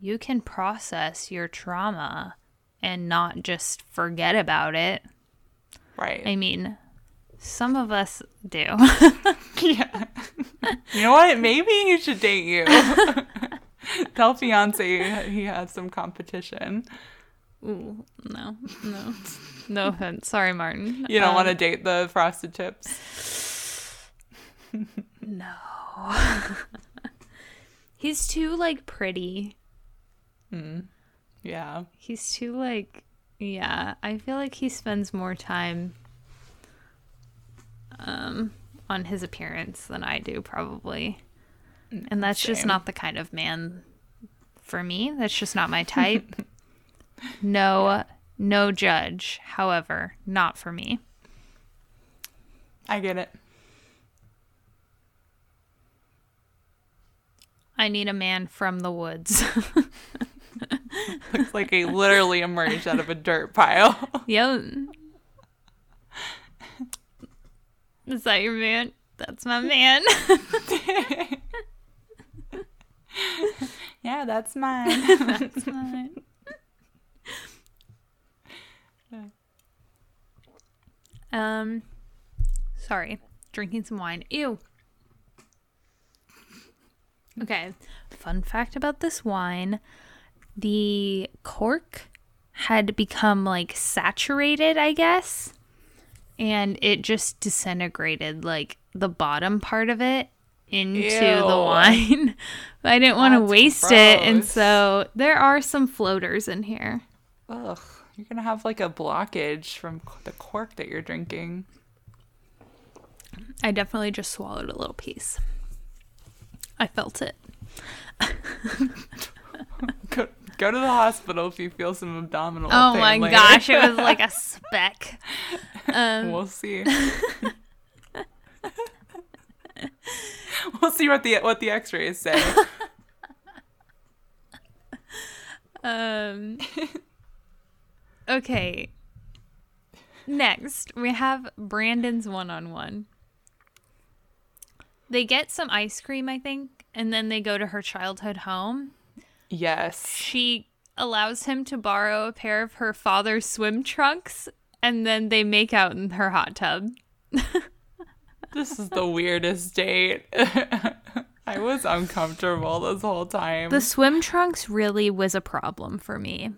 Speaker 2: you can process your trauma and not just forget about it.
Speaker 1: Right
Speaker 2: I mean, some of us do.
Speaker 1: yeah you know what maybe he should date you tell fiance he has some competition
Speaker 2: Ooh, no, no, no offense. Sorry, Martin.
Speaker 1: you don't
Speaker 2: Um,
Speaker 1: want to date the frosted tips
Speaker 2: No. He's too like pretty.
Speaker 1: yeah
Speaker 2: He's too like yeah, I feel like he spends more time um on his appearance than I do probably. And that's just not the kind of man for me. That's just not my type. no no judge. However, not for me.
Speaker 1: I get it.
Speaker 2: I need a man from the woods.
Speaker 1: Looks like he literally emerged out of a dirt pile.
Speaker 2: yep. Is that your man? That's my man.
Speaker 1: yeah, that's mine.
Speaker 2: That's mine. um, sorry, drinking some wine. Ew. Okay, fun fact about this wine the cork had become like saturated, I guess, and it just disintegrated like the bottom part of it into the wine. I didn't want to waste it, and so there are some floaters in here.
Speaker 1: Ugh, you're gonna have like a blockage from the cork that you're drinking.
Speaker 2: I definitely just swallowed a little piece. I felt it.
Speaker 1: Go, go to the hospital if you feel some abdominal
Speaker 2: Oh my
Speaker 1: later.
Speaker 2: gosh, it was like a speck. Um,
Speaker 1: we'll see. we'll see what the what the X-rays say.
Speaker 2: um, okay. Next, we have Brandon's one on one. They get some ice cream, I think, and then they go to her childhood home.
Speaker 1: Yes.
Speaker 2: She allows him to borrow a pair of her father's swim trunks and then they make out in her hot tub.
Speaker 1: This is the weirdest date. I was uncomfortable this whole time.
Speaker 2: The swim trunks really was a problem for me.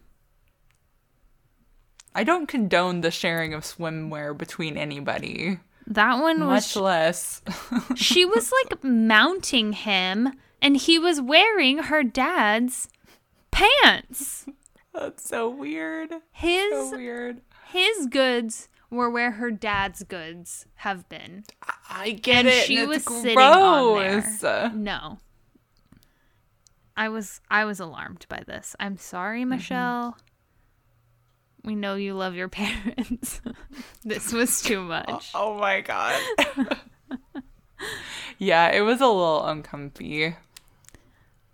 Speaker 1: I don't condone the sharing of swimwear between anybody,
Speaker 2: That one was
Speaker 1: much less.
Speaker 2: she was like mounting him and he was wearing her dad's pants.
Speaker 1: That's so weird.
Speaker 2: His
Speaker 1: So weird.
Speaker 2: his goods were where her dad's goods have been.
Speaker 1: I get
Speaker 2: And
Speaker 1: it.
Speaker 2: she was
Speaker 1: it's
Speaker 2: sitting on there. No. I was I was alarmed by this. I'm sorry, mm-hmm. Michelle. We know you love your parents. this was too oh, much.
Speaker 1: Oh my god. yeah, it was a little uncomfy.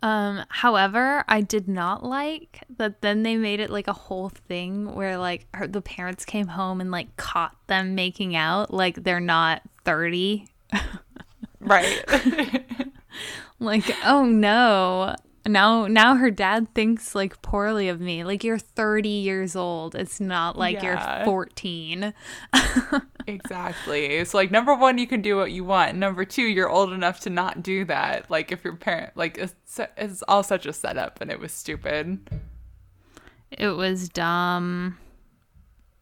Speaker 2: Um, however, I did not like that then they made it like a whole thing where like her, the parents came home and like caught them making out like they're not 30.
Speaker 1: Right.
Speaker 2: Like, oh no. Now now her dad thinks like poorly of me. Like you're 30 years old. It's not like
Speaker 1: Yeah.
Speaker 2: you're 14.
Speaker 1: exactly. It's like number one, you can do what you want. Number two, you're old enough to not do that. Like if your parent, like it's, it's all such a setup, and it was stupid.
Speaker 2: It was dumb.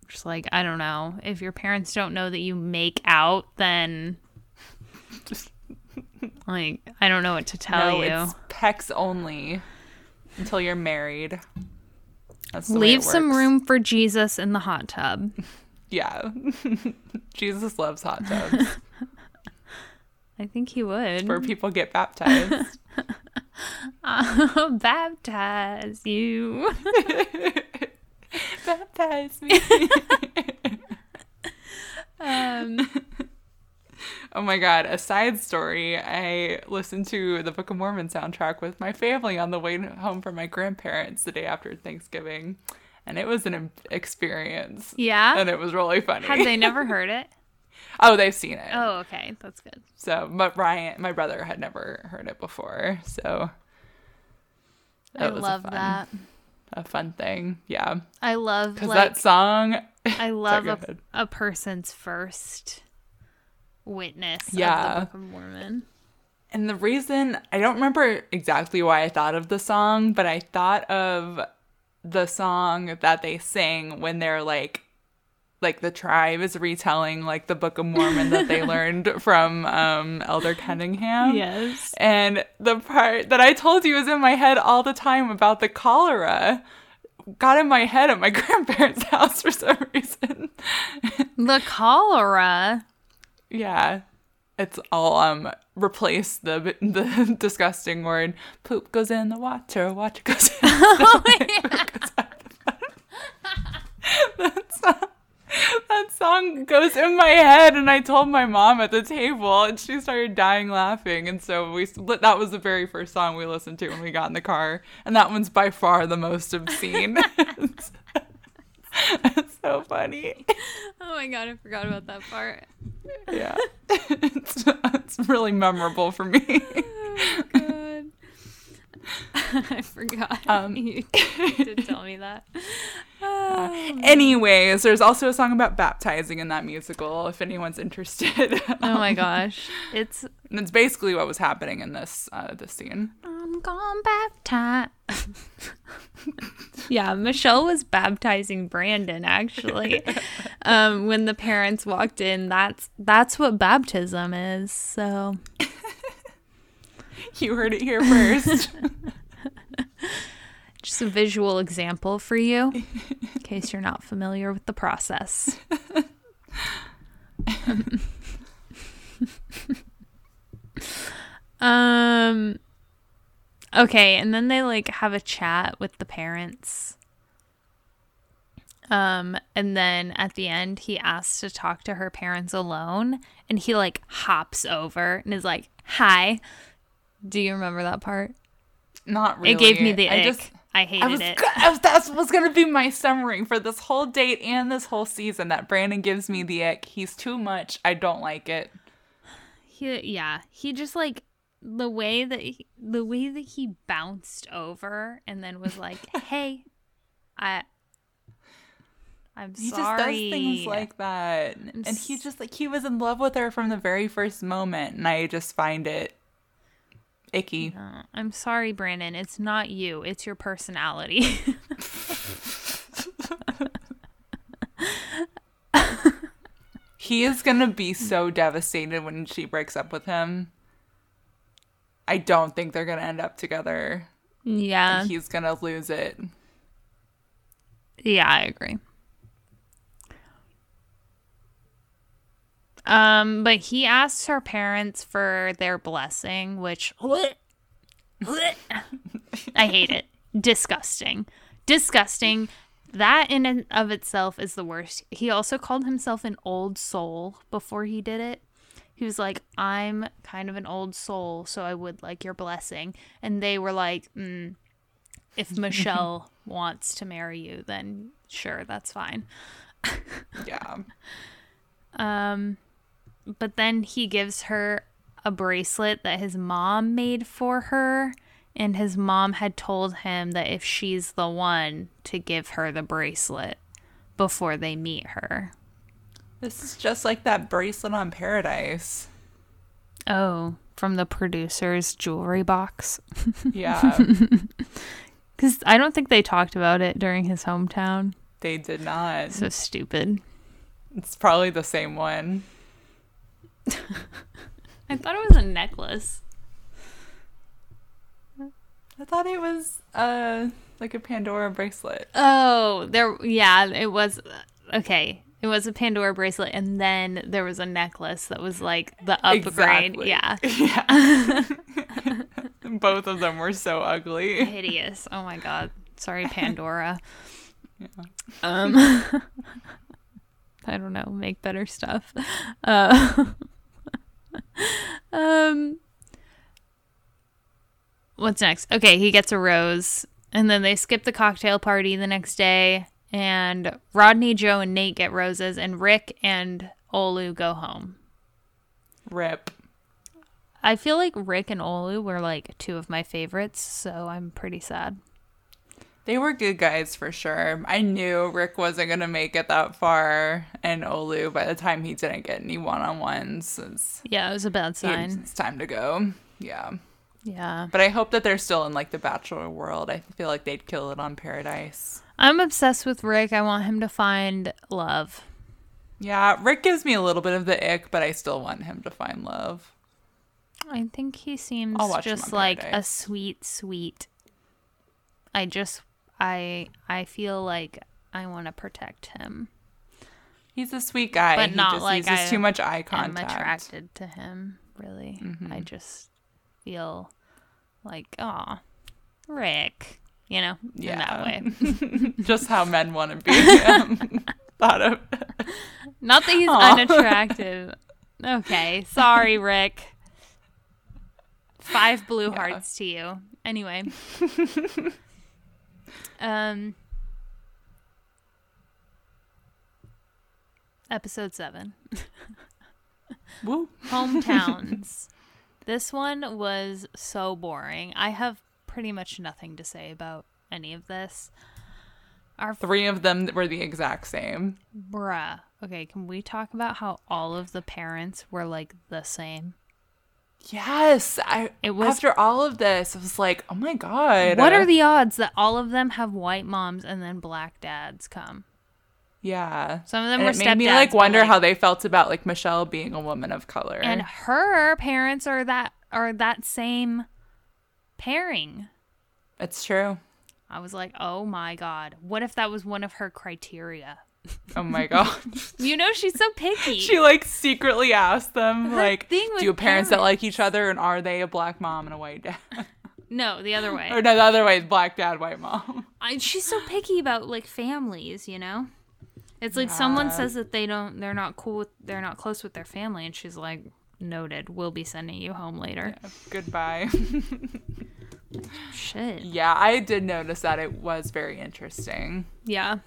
Speaker 2: Just like, I don't know. If your parents don't know that you make out, then like I don't know what to tell
Speaker 1: no,
Speaker 2: you.
Speaker 1: it's pecs only until you're married. That's the way
Speaker 2: Leave some room for Jesus in the hot tub.
Speaker 1: Yeah. Jesus loves hot tubs
Speaker 2: I think he would.
Speaker 1: where people get baptized.
Speaker 2: I'll baptize you.
Speaker 1: Baptize me.
Speaker 2: Um,
Speaker 1: Oh my god, a side story. I listened to the Book of Mormon soundtrack with my family on the way home from my grandparents the day after Thanksgiving. And it was an experience.
Speaker 2: yeah.
Speaker 1: And it was really funny.
Speaker 2: Had they never heard it?
Speaker 1: oh, they've seen it.
Speaker 2: Oh, okay. That's good.
Speaker 1: So, but Ryan, my brother, had never heard it before. So,
Speaker 2: I
Speaker 1: That was a
Speaker 2: love
Speaker 1: fun-
Speaker 2: that.
Speaker 1: a fun thing. Yeah.
Speaker 2: I love like
Speaker 1: that song.
Speaker 2: I love
Speaker 1: go
Speaker 2: a, a person's first witness
Speaker 1: Yeah.
Speaker 2: of the Book of Mormon.
Speaker 1: And the reason I don't remember exactly why I thought of the song, but I thought of the song that they sing when they're like like the tribe is retelling like the Book of Mormon that they learned from um Elder Cunningham.
Speaker 2: Yes.
Speaker 1: And the part that I told you was in my head all the time about the cholera got in my head at my grandparents' house for some reason.
Speaker 2: The cholera.
Speaker 1: Yeah. It's all um replace the the disgusting word poop goes in the water, water goes in.
Speaker 2: Oh,
Speaker 1: that, song, that song goes in my head and I told my mom at the table and she started dying laughing and so we split that was the very first song we listened to when we got in the car and that one's by far the most obscene. So funny.
Speaker 2: Oh my god, I forgot about that part.
Speaker 1: Yeah. it's, it's really memorable for me.
Speaker 2: Oh god. I forgot.
Speaker 1: Um,
Speaker 2: you did tell me that.
Speaker 1: Anyways, there's also a song about baptizing in that musical if anyone's interested.
Speaker 2: Oh my gosh. It's
Speaker 1: it's basically what was happening in this uh, this scene.
Speaker 2: I'm gone baptize. yeah, Michelle was baptizing Brandon actually. um, when the parents walked in, that's that's what baptism is. So
Speaker 1: You heard it here first.
Speaker 2: just a visual example for you, in case you're not familiar with the process. um okay, and then they like have a chat with the parents. Um and then at the end he asks to talk to her parents alone and he like hops over and is like, "Hi." Do you remember that part?
Speaker 1: Not really.
Speaker 2: It gave me the
Speaker 1: I
Speaker 2: ick.
Speaker 1: just
Speaker 2: I hated
Speaker 1: I was,
Speaker 2: it.
Speaker 1: I was that was gonna be my summary for this whole date and this whole season. That Brandon gives me the ick. He's too much. I don't like it.
Speaker 2: He, yeah, he just like the way that he, the way that he bounced over and then was like, "Hey," I. I'm
Speaker 1: He
Speaker 2: sorry.
Speaker 1: just does things like that. And he just like he was in love with her from the very first moment and I just find it icky.
Speaker 2: Uh, I'm sorry, Brandon. It's not you. It's your personality.
Speaker 1: He is going to be so devastated when she breaks up with him. I don't think they're going to end up together.
Speaker 2: yeah.
Speaker 1: He's going to lose it.
Speaker 2: Yeah, I agree. Um, but he asks her parents for their blessing, which I hate it. Disgusting. Disgusting. That in and of itself is the worst. He also called himself an old soul before he did it. He was like, I'm kind of an old soul, so I would like your blessing. And they were like, mm, if Michelle wants to marry you, then sure, that's fine.
Speaker 1: Yeah.
Speaker 2: Um, but then he gives her a bracelet that his mom made for her, and his mom had told him that if she's the one to give her the bracelet before they meet her.
Speaker 1: This is just like that bracelet on Paradise.
Speaker 2: Oh, from the producer's jewelry box.
Speaker 1: Yeah.
Speaker 2: Because I don't think they talked about it during his hometown.
Speaker 1: they did not.
Speaker 2: So stupid.
Speaker 1: It's probably the same one.
Speaker 2: I thought it was a necklace.
Speaker 1: I thought it was uh like a Pandora bracelet.
Speaker 2: Oh, there. Yeah, it was. Okay, it was a Pandora bracelet, and then there was a necklace that was like the upgrade.
Speaker 1: Exactly.
Speaker 2: Yeah,
Speaker 1: Yeah. Both of them were so ugly.
Speaker 2: hideous. Oh my god. Sorry, Pandora.
Speaker 1: Yeah.
Speaker 2: Um, I don't know. Make better stuff. Uh, um, what's next? Okay, he gets a rose, and then they skip the cocktail party the next day. And Rodney, Joe, and Nayte get roses, and Rick and Olu go home.
Speaker 1: Rip.
Speaker 2: I feel like Rick and Olu were like two of my favorites, so I'm pretty sad.
Speaker 1: They were good guys for sure. I knew Rick wasn't gonna make it that far, and Olu by the time he didn't get any one on ones,
Speaker 2: Yeah, it was a bad sign.
Speaker 1: it's time to go. Yeah.
Speaker 2: Yeah.
Speaker 1: But I hope that they're still in like the bachelor world. I feel like they'd kill it on Paradise.
Speaker 2: I'm obsessed with Rick. I want him to find love.
Speaker 1: Yeah, Rick gives me a little bit of the ick, but I still want him to find love.
Speaker 2: I think he seems
Speaker 1: I'll watch him
Speaker 2: just like a sweet, sweet. I just, I, I feel like I want to protect him,
Speaker 1: He's a sweet guy.
Speaker 2: but
Speaker 1: he
Speaker 2: not
Speaker 1: just
Speaker 2: like
Speaker 1: uses
Speaker 2: I
Speaker 1: too much eye contact.
Speaker 2: I'm attracted to him. Really,
Speaker 1: Mm-hmm.
Speaker 2: I just feel like, oh, Rick, you know, in that way.
Speaker 1: just how men want to be um, thought of.
Speaker 2: Not that he's
Speaker 1: Aw.
Speaker 2: unattractive. Okay, sorry, Rick. Five blue
Speaker 1: Yeah.
Speaker 2: hearts to you. Anyway. Um Episode 7.
Speaker 1: Woo.
Speaker 2: Hometowns. this one was so boring. I have pretty much nothing to say about any of this. Our
Speaker 1: Three of them were the exact same.
Speaker 2: Bruh. Okay, can we talk about how all of the parents were like the same?
Speaker 1: Yes, I.
Speaker 2: It was-
Speaker 1: after all of this. I was like, oh my god.
Speaker 2: What are the odds that all of them have white moms and then black dads come?
Speaker 1: Yeah.
Speaker 2: Some of them
Speaker 1: And
Speaker 2: were
Speaker 1: it made me like wonder
Speaker 2: like-
Speaker 1: how they felt about like Michelle being a woman of color.
Speaker 2: And her parents are that are that same pairing.
Speaker 1: it's true.
Speaker 2: I was like, "Oh my god. What if that was one of her criteria?"
Speaker 1: Oh my god.
Speaker 2: You know she's so picky.
Speaker 1: she like secretly asked them
Speaker 2: Her
Speaker 1: like, do you have parents that like each other, and are they a black mom and a white dad?
Speaker 2: no, the other way.
Speaker 1: or no, the other way is black dad, white mom.
Speaker 2: I, she's so picky about like families, you know? It's like someone says that they don't they're not cool with they're not close with their family and she's like noted, we'll be sending you home later.
Speaker 1: Goodbye.
Speaker 2: Shit.
Speaker 1: yeah, I did notice that it was very interesting.
Speaker 2: Yeah.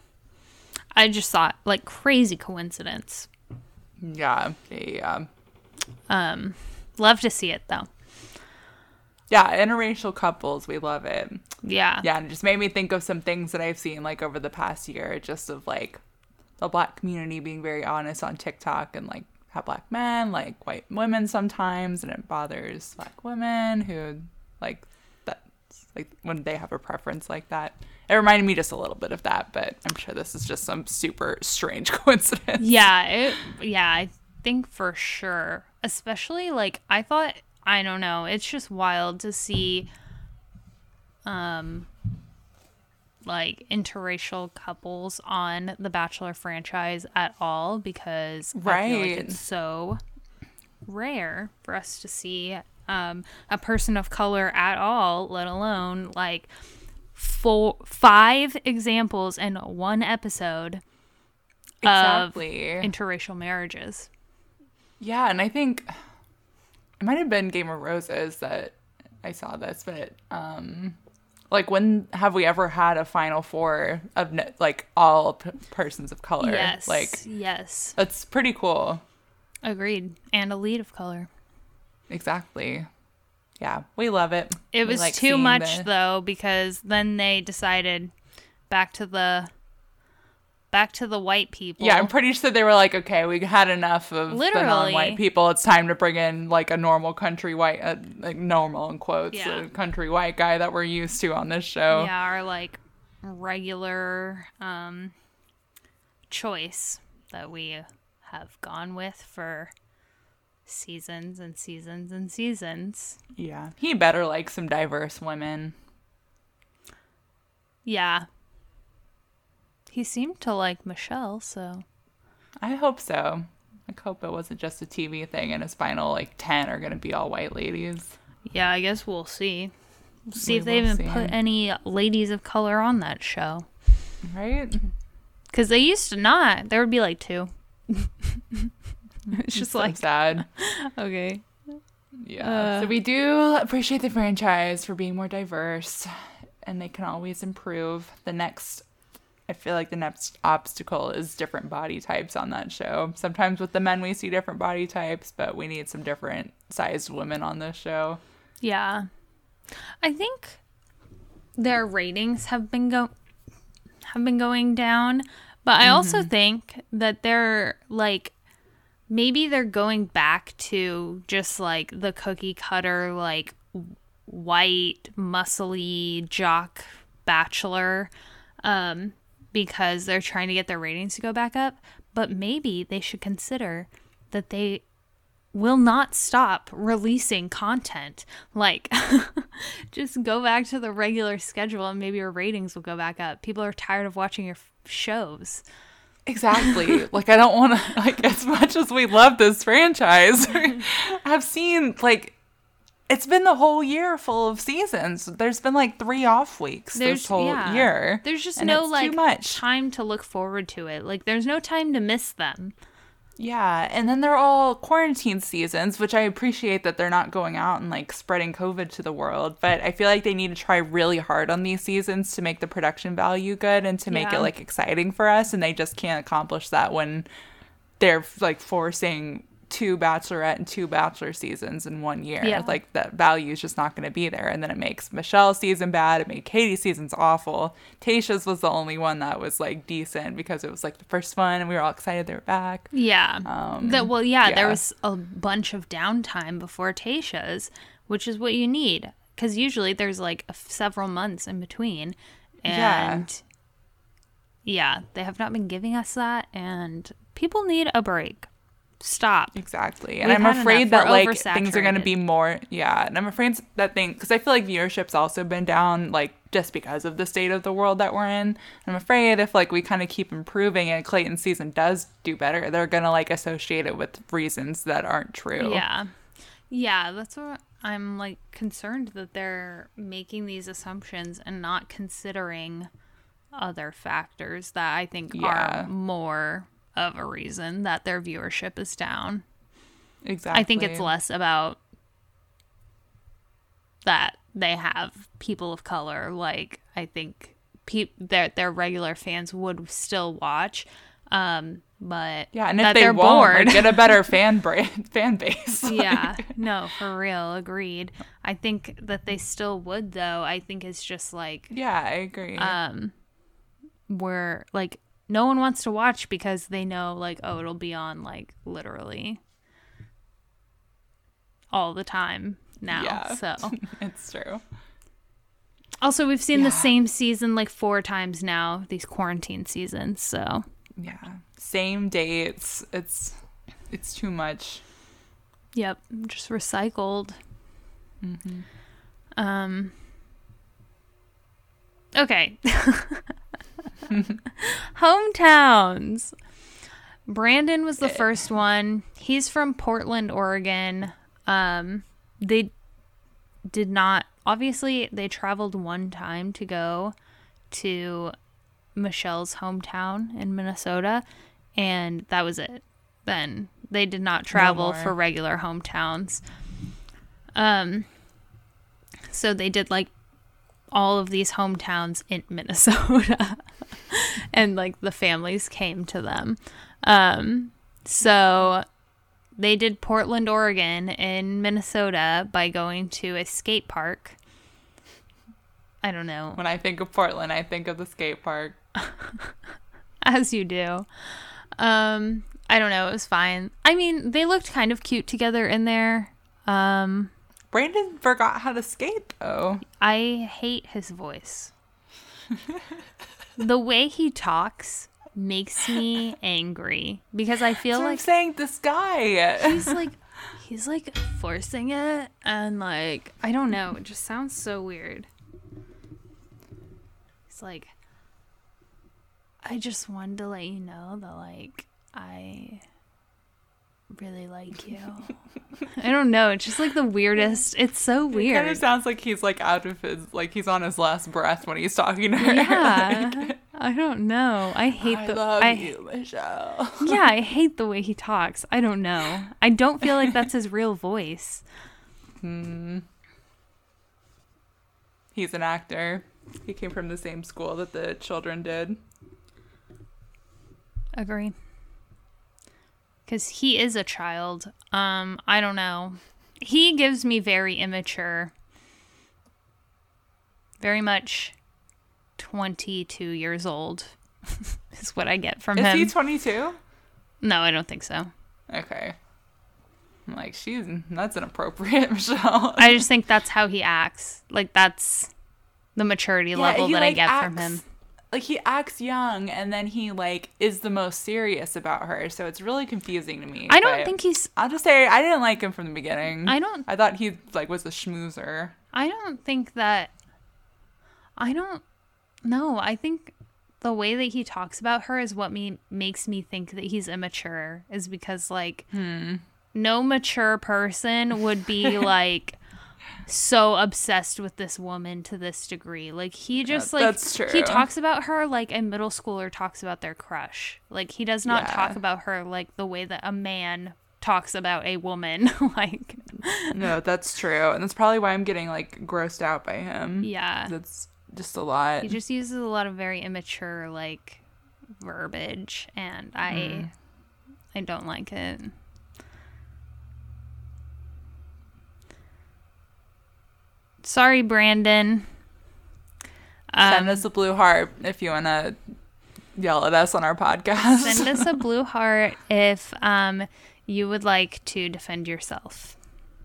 Speaker 2: I just thought like crazy coincidence.
Speaker 1: Yeah, yeah.
Speaker 2: Um love to see it though.
Speaker 1: Yeah, interracial couples, we love it.
Speaker 2: Yeah.
Speaker 1: Yeah, and it just made me think of some things that I've seen like over the past year, just of like the black community being very honest on TikTok and like how black men like white women sometimes, and it bothers black women who like that like when they have a preference like that. It reminded me just a little bit of that, but I'm sure this is just some super strange coincidence.
Speaker 2: Yeah, it, yeah, I think for sure. Especially like I thought I don't know, it's just wild to see um like interracial couples on the Bachelor franchise at all because feel like
Speaker 1: Right.
Speaker 2: it's so rare for us to see um a person of color at all, let alone like four five examples in one episode
Speaker 1: exactly.
Speaker 2: interracial marriages.
Speaker 1: Yeah, and I think it might have been Game of Roses that I saw this, but um like when have we ever had a final four of ne- like all p- persons of color?
Speaker 2: Yes.
Speaker 1: Like
Speaker 2: yes.
Speaker 1: that's pretty cool.
Speaker 2: Agreed. And a lead of color.
Speaker 1: Exactly. Yeah, we love it.
Speaker 2: It
Speaker 1: We
Speaker 2: was
Speaker 1: like
Speaker 2: too much
Speaker 1: the-
Speaker 2: though because then they decided back to the back to the white people.
Speaker 1: Yeah, I'm pretty sure they were like, okay, we had enough of the
Speaker 2: Literally.
Speaker 1: non-white people. It's time to bring in like a normal country white, uh, like normal in quotes,
Speaker 2: Yeah.
Speaker 1: a country white guy that we're used to on this show.
Speaker 2: yeah, our like regular um choice that we have gone with for seasons and seasons and seasons.
Speaker 1: Yeah, he better like some diverse women.
Speaker 2: Yeah. He seemed to like Michelle, so
Speaker 1: I hope so. I hope it wasn't just a TV thing and his final like 10 are going to be all white ladies.
Speaker 2: yeah, I guess we'll see. We'll see
Speaker 1: We
Speaker 2: if they even
Speaker 1: see.
Speaker 2: put any ladies of color on that show.
Speaker 1: Right?
Speaker 2: Because they used to not. There would be like two. it's just
Speaker 1: So
Speaker 2: like,
Speaker 1: sad.
Speaker 2: okay.
Speaker 1: Yeah.
Speaker 2: Uh.
Speaker 1: so we do appreciate the franchise for being more diverse and they can always improve. The next I feel like the next obstacle is different body types on that show. Sometimes with the men we see different body types, but we need some different sized women on this show.
Speaker 2: Yeah. I think their ratings have been go have been going down, but I also think that they're like maybe they're going back to just like the cookie cutter like white muscly jock bachelor um because they're trying to get their ratings to go back up, but maybe they should consider that they will not stop releasing content. Like, just go back to the regular schedule and maybe your ratings will go back up. People are tired of watching your f- shows.
Speaker 1: Exactly. like I don't want to like as much as we love this franchise. Mm-hmm. I've seen like it's been the whole year full of seasons. There's been like three off weeks this whole
Speaker 2: yeah.
Speaker 1: year.
Speaker 2: There's just no like time to look forward to it. Like, there's no time to miss them.
Speaker 1: Yeah, and then they're all quarantine seasons, which I appreciate that they're not going out and like spreading COVID to the world. But I feel like they need to try really hard on these seasons to make the production value good and to make
Speaker 2: Yeah.
Speaker 1: it like exciting for us. And they just can't accomplish that when they're like forcing two bachelorette and two bachelor seasons in one year.
Speaker 2: Yeah.
Speaker 1: Like that value is just not going to be there. And then it makes Michelle's season bad. It made Katie's seasons awful. Tayshia's was the only one that was like decent because it was like the first one and we were all excited they were back.
Speaker 2: Yeah.
Speaker 1: Um,
Speaker 2: that well, yeah, there was a bunch of downtime before Tayshia's, which is what you need because usually there's like f- several months in between,
Speaker 1: Yeah.
Speaker 2: and yeah. they have not been giving us that, and people need a break. Stop.
Speaker 1: Exactly. And
Speaker 2: We've
Speaker 1: I'm afraid that like things are going to be more yeah, and I'm afraid that thing cuz I feel like viewership's also been down like just because of the state of the world that we're in. I'm afraid if like we kind of keep improving and Clayton season does do better, they're going to like associate it with reasons that aren't true.
Speaker 2: Yeah. Yeah, that's what I'm like concerned that they're making these assumptions and not considering other factors that I think
Speaker 1: Yeah.
Speaker 2: are more of a reason that their viewership is down.
Speaker 1: Exactly.
Speaker 2: I think it's less about that they have people of color. Like I think pe- their their regular fans would still watch, um, but
Speaker 1: Yeah, and if
Speaker 2: that
Speaker 1: they
Speaker 2: they're
Speaker 1: won't,
Speaker 2: bored.
Speaker 1: like, get a better fan brand, fan base.
Speaker 2: yeah, no, for real, agreed. I think that they still would though. I think it's just like
Speaker 1: yeah, I agree.
Speaker 2: um where like no one wants to watch because they know like oh it'll be on like literally all the time now.
Speaker 1: Yeah.
Speaker 2: So
Speaker 1: it's true.
Speaker 2: also we've seen the same season like four times now, these quarantine seasons, so
Speaker 1: Yeah, same dates. It's it's too much.
Speaker 2: Yep, just recycled. Um. Okay. Hometowns. Brandon was the first one. He's from Portland, Oregon. Um, they did not. Obviously, they traveled one time to go to Michelle's hometown in Minnesota, and that was it. Then they did not travel
Speaker 1: more.
Speaker 2: for regular hometowns. Um, so they did like all of these hometowns in Minnesota, and like the families came to them. Um, so they did Portland, Oregon, in Minnesota by going to a skate park. I don't know.
Speaker 1: When I think of Portland, I think of the skate park.
Speaker 2: as you do. Um, I don't know. It was fine. I mean, they looked kind of cute together in there. Um,
Speaker 1: Brandon forgot how to skate though.
Speaker 2: I hate his voice. the way he talks makes me angry because I feel
Speaker 1: what I'm
Speaker 2: like
Speaker 1: saying this guy.
Speaker 2: he's like he's like forcing it and like I don't know, it just sounds so weird. He's like I just wanted to let you know that like I really like you. I don't know, it's just like the weirdest. It's so weird.
Speaker 1: It kind of sounds like he's like out of his like he's on his last breath when he's talking to her.
Speaker 2: yeah.
Speaker 1: Like,
Speaker 2: I don't know. I hate the
Speaker 1: I
Speaker 2: the
Speaker 1: love
Speaker 2: I,
Speaker 1: you, Michelle.
Speaker 2: Yeah, I hate the way he talks. I don't know. I don't feel like that's his real voice. Hmm.
Speaker 1: He's an actor. He came from the same school that the children did.
Speaker 2: Agree. Cuz he is a child. Um, I don't know. He gives me very immature. Very much 22 years old. is what I get from
Speaker 1: Is
Speaker 2: him.
Speaker 1: Is he 22?
Speaker 2: no, I don't think so.
Speaker 1: Okay. I'm like, she's that's inappropriate, Michelle.
Speaker 2: I just think that's how he acts. Like that's the maturity level
Speaker 1: he,
Speaker 2: that I
Speaker 1: like,
Speaker 2: get from him.
Speaker 1: Like he acts young, and then he like is the most serious about her. So it's really confusing to me.
Speaker 2: I don't think he's
Speaker 1: I'll just say I didn't like him from the beginning.
Speaker 2: I don't
Speaker 1: I thought he like was a schmoozer.
Speaker 2: I don't think that. I don't. No, I think the way that he talks about her is what me makes me think that he's immature. Is because like hmm. no mature person would be like so obsessed with this woman to this degree. Like he just like
Speaker 1: that's true.
Speaker 2: he talks about her like a middle schooler talks about their crush. Like he does not
Speaker 1: Yeah.
Speaker 2: talk about her like the way that a man talks about a woman. like
Speaker 1: No, that's true, and that's probably why I'm getting like grossed out by him.
Speaker 2: yeah.
Speaker 1: That's just a lot.
Speaker 2: He just uses a lot of very immature like verbiage and I
Speaker 1: Mm.
Speaker 2: I don't like it. Sorry, Brandon.
Speaker 1: Send
Speaker 2: Um,
Speaker 1: us a blue heart if you want to yell at us on our podcast.
Speaker 2: send us a blue heart if um you would like to defend yourself.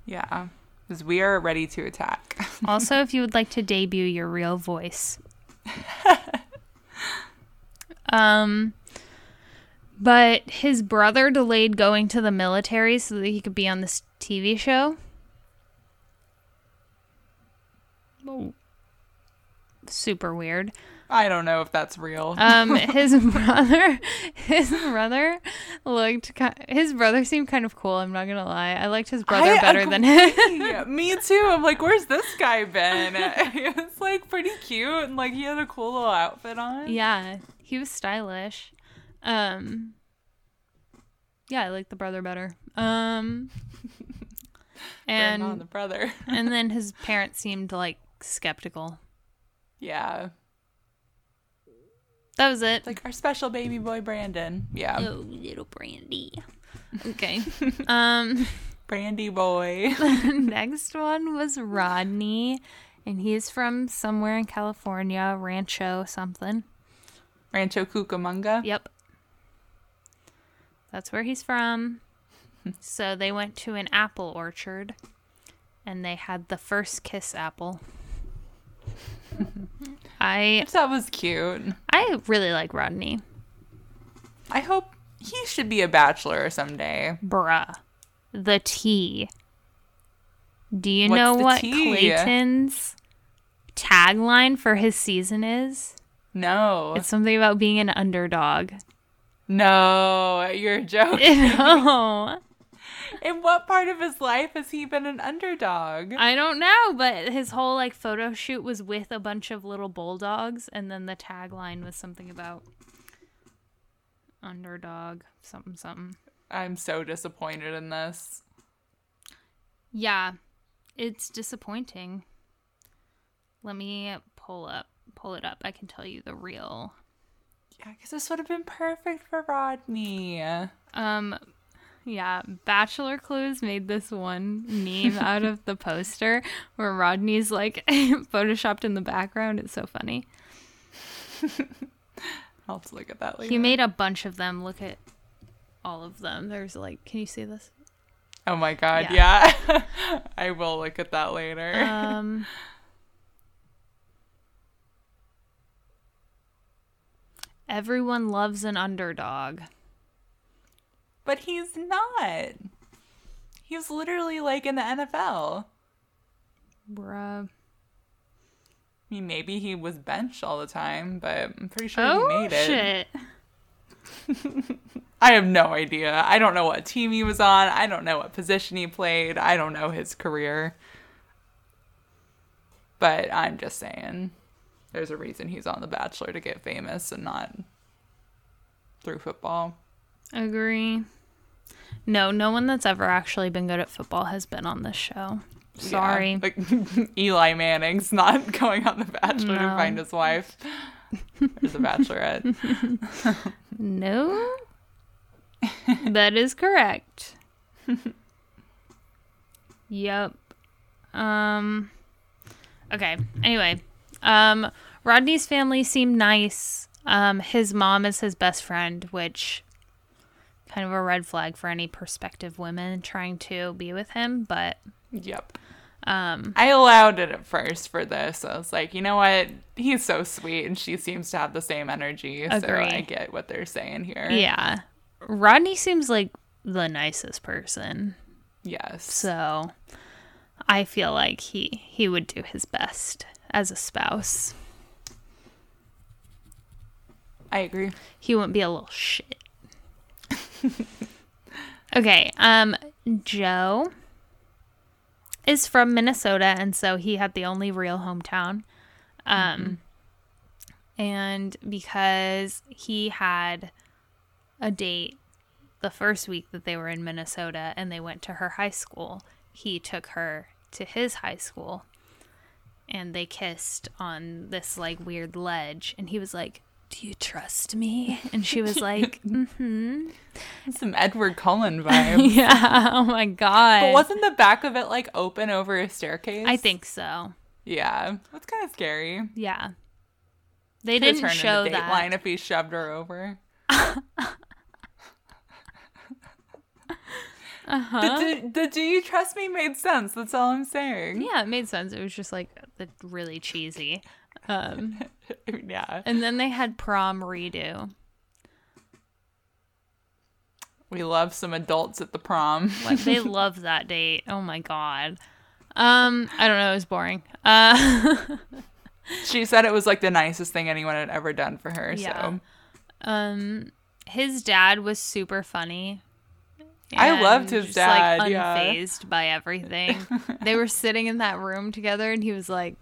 Speaker 1: yeah, because we are ready to attack.
Speaker 2: Also, if you would like to debut your real voice. um but his brother delayed going to the military so that he could be on this TV show. Super weird.
Speaker 1: I don't know if that's real.
Speaker 2: Um, his brother, his brother looked. ki- His brother seemed kind of cool. I'm not gonna lie. I liked his brother
Speaker 1: I
Speaker 2: better than him.
Speaker 1: agree. Me too. I'm like, where's this guy been? he was like pretty cute and like he had a cool little outfit on.
Speaker 2: Yeah, he was stylish. Um Yeah, I like the brother better. Um and
Speaker 1: the brother.
Speaker 2: and then his parents seemed like skeptical.
Speaker 1: yeah.
Speaker 2: That was it.
Speaker 1: Like our special baby boy Brandon. Yeah.
Speaker 2: Oh, little Brandy. Okay. um,
Speaker 1: Brandy boy.
Speaker 2: next one was Rodney, and he's from somewhere in California, Rancho something.
Speaker 1: Rancho Cucamonga.
Speaker 2: Yep. That's where he's from. so they went to an apple orchard and they had the first kiss apple. I
Speaker 1: That was cute.
Speaker 2: I really like Rodney.
Speaker 1: I hope he should be a bachelor someday.
Speaker 2: Bruh. The T. Do you
Speaker 1: What's
Speaker 2: know what
Speaker 1: tea?
Speaker 2: Clayton's tagline for his season is?
Speaker 1: No.
Speaker 2: It's something about being an underdog.
Speaker 1: no, you're joking.
Speaker 2: no.
Speaker 1: In what part of his life has he been an underdog?
Speaker 2: I don't know, but his whole like photo shoot was with a bunch of little bulldogs, and then the tagline was something about underdog, something, something.
Speaker 1: I'm so disappointed in this.
Speaker 2: Yeah, it's disappointing. Let me pull up, pull it up. I can tell you the real.
Speaker 1: Yeah, because this would have been perfect for Rodney.
Speaker 2: Um, yeah, Bachelor Clues made this one meme out of the poster where Rodney's like photoshopped in the background. It's so funny.
Speaker 1: I'll have to look at that later.
Speaker 2: He made a bunch of them. Look at all of them. There's like, can you see this?
Speaker 1: oh my god, yeah. I will look at that later.
Speaker 2: Um, everyone loves an underdog.
Speaker 1: But he's not. He's literally like in the NFL.
Speaker 2: Bruh.
Speaker 1: I mean, maybe he was benched all the time, but I'm pretty sure
Speaker 2: Oh,
Speaker 1: he made it.
Speaker 2: Oh shit.
Speaker 1: I have no idea. I don't know what team he was on. I don't know what position he played. I don't know his career. But I'm just saying, there's a reason he's on The Bachelor to get famous and not through football.
Speaker 2: Agree. No, no one that's ever actually been good at football has been on this show. Sorry.
Speaker 1: Yeah, like Eli Manning's not going on The Bachelor to find his wife. There's a bachelorette.
Speaker 2: No. that is correct. yep. Um Okay. Anyway, um Rodney's family seemed nice. Um his mom is his best friend, which kind of a red flag for any prospective women trying to be with him, but
Speaker 1: Yep.
Speaker 2: um
Speaker 1: I allowed it at first for this. I was like, you know what? He's so sweet, and she seems to have the same energy. So I get what they're saying here.
Speaker 2: yeah. Rodney seems like the nicest person.
Speaker 1: Yes.
Speaker 2: So I feel like he he would do his best as a spouse.
Speaker 1: I agree.
Speaker 2: He wouldn't be a little shit. okay, um Joe is from Minnesota and so he had the only real hometown. Um and because he had a date the first week that they were in Minnesota and they went to her high school, he took her to his high school and they kissed on this like weird ledge and he was like do you trust me and she was like mm-hmm
Speaker 1: Some Edward Cullen vibe.
Speaker 2: yeah oh my god
Speaker 1: But wasn't the back of it like open over a staircase?
Speaker 2: i think so
Speaker 1: Yeah. That's kind of scary.
Speaker 2: yeah they
Speaker 1: Could've
Speaker 2: didn't show that
Speaker 1: line if he shoved her over.
Speaker 2: uh-huh
Speaker 1: The, do, the do you trust me made sense. That's all I'm saying.
Speaker 2: yeah it made sense it was just like the really cheesy um
Speaker 1: yeah.
Speaker 2: and then they had prom redo
Speaker 1: We love some adults at the prom.
Speaker 2: Like they love that date. Oh my god. Um, I don't know. It was boring. Uh,
Speaker 1: she said it was like the nicest thing anyone had ever done for her.
Speaker 2: Yeah.
Speaker 1: So
Speaker 2: um, his dad was super funny.
Speaker 1: I loved his
Speaker 2: just,
Speaker 1: dad,
Speaker 2: Like
Speaker 1: yeah.
Speaker 2: unfazed by everything. they were sitting in that room together, and he was like,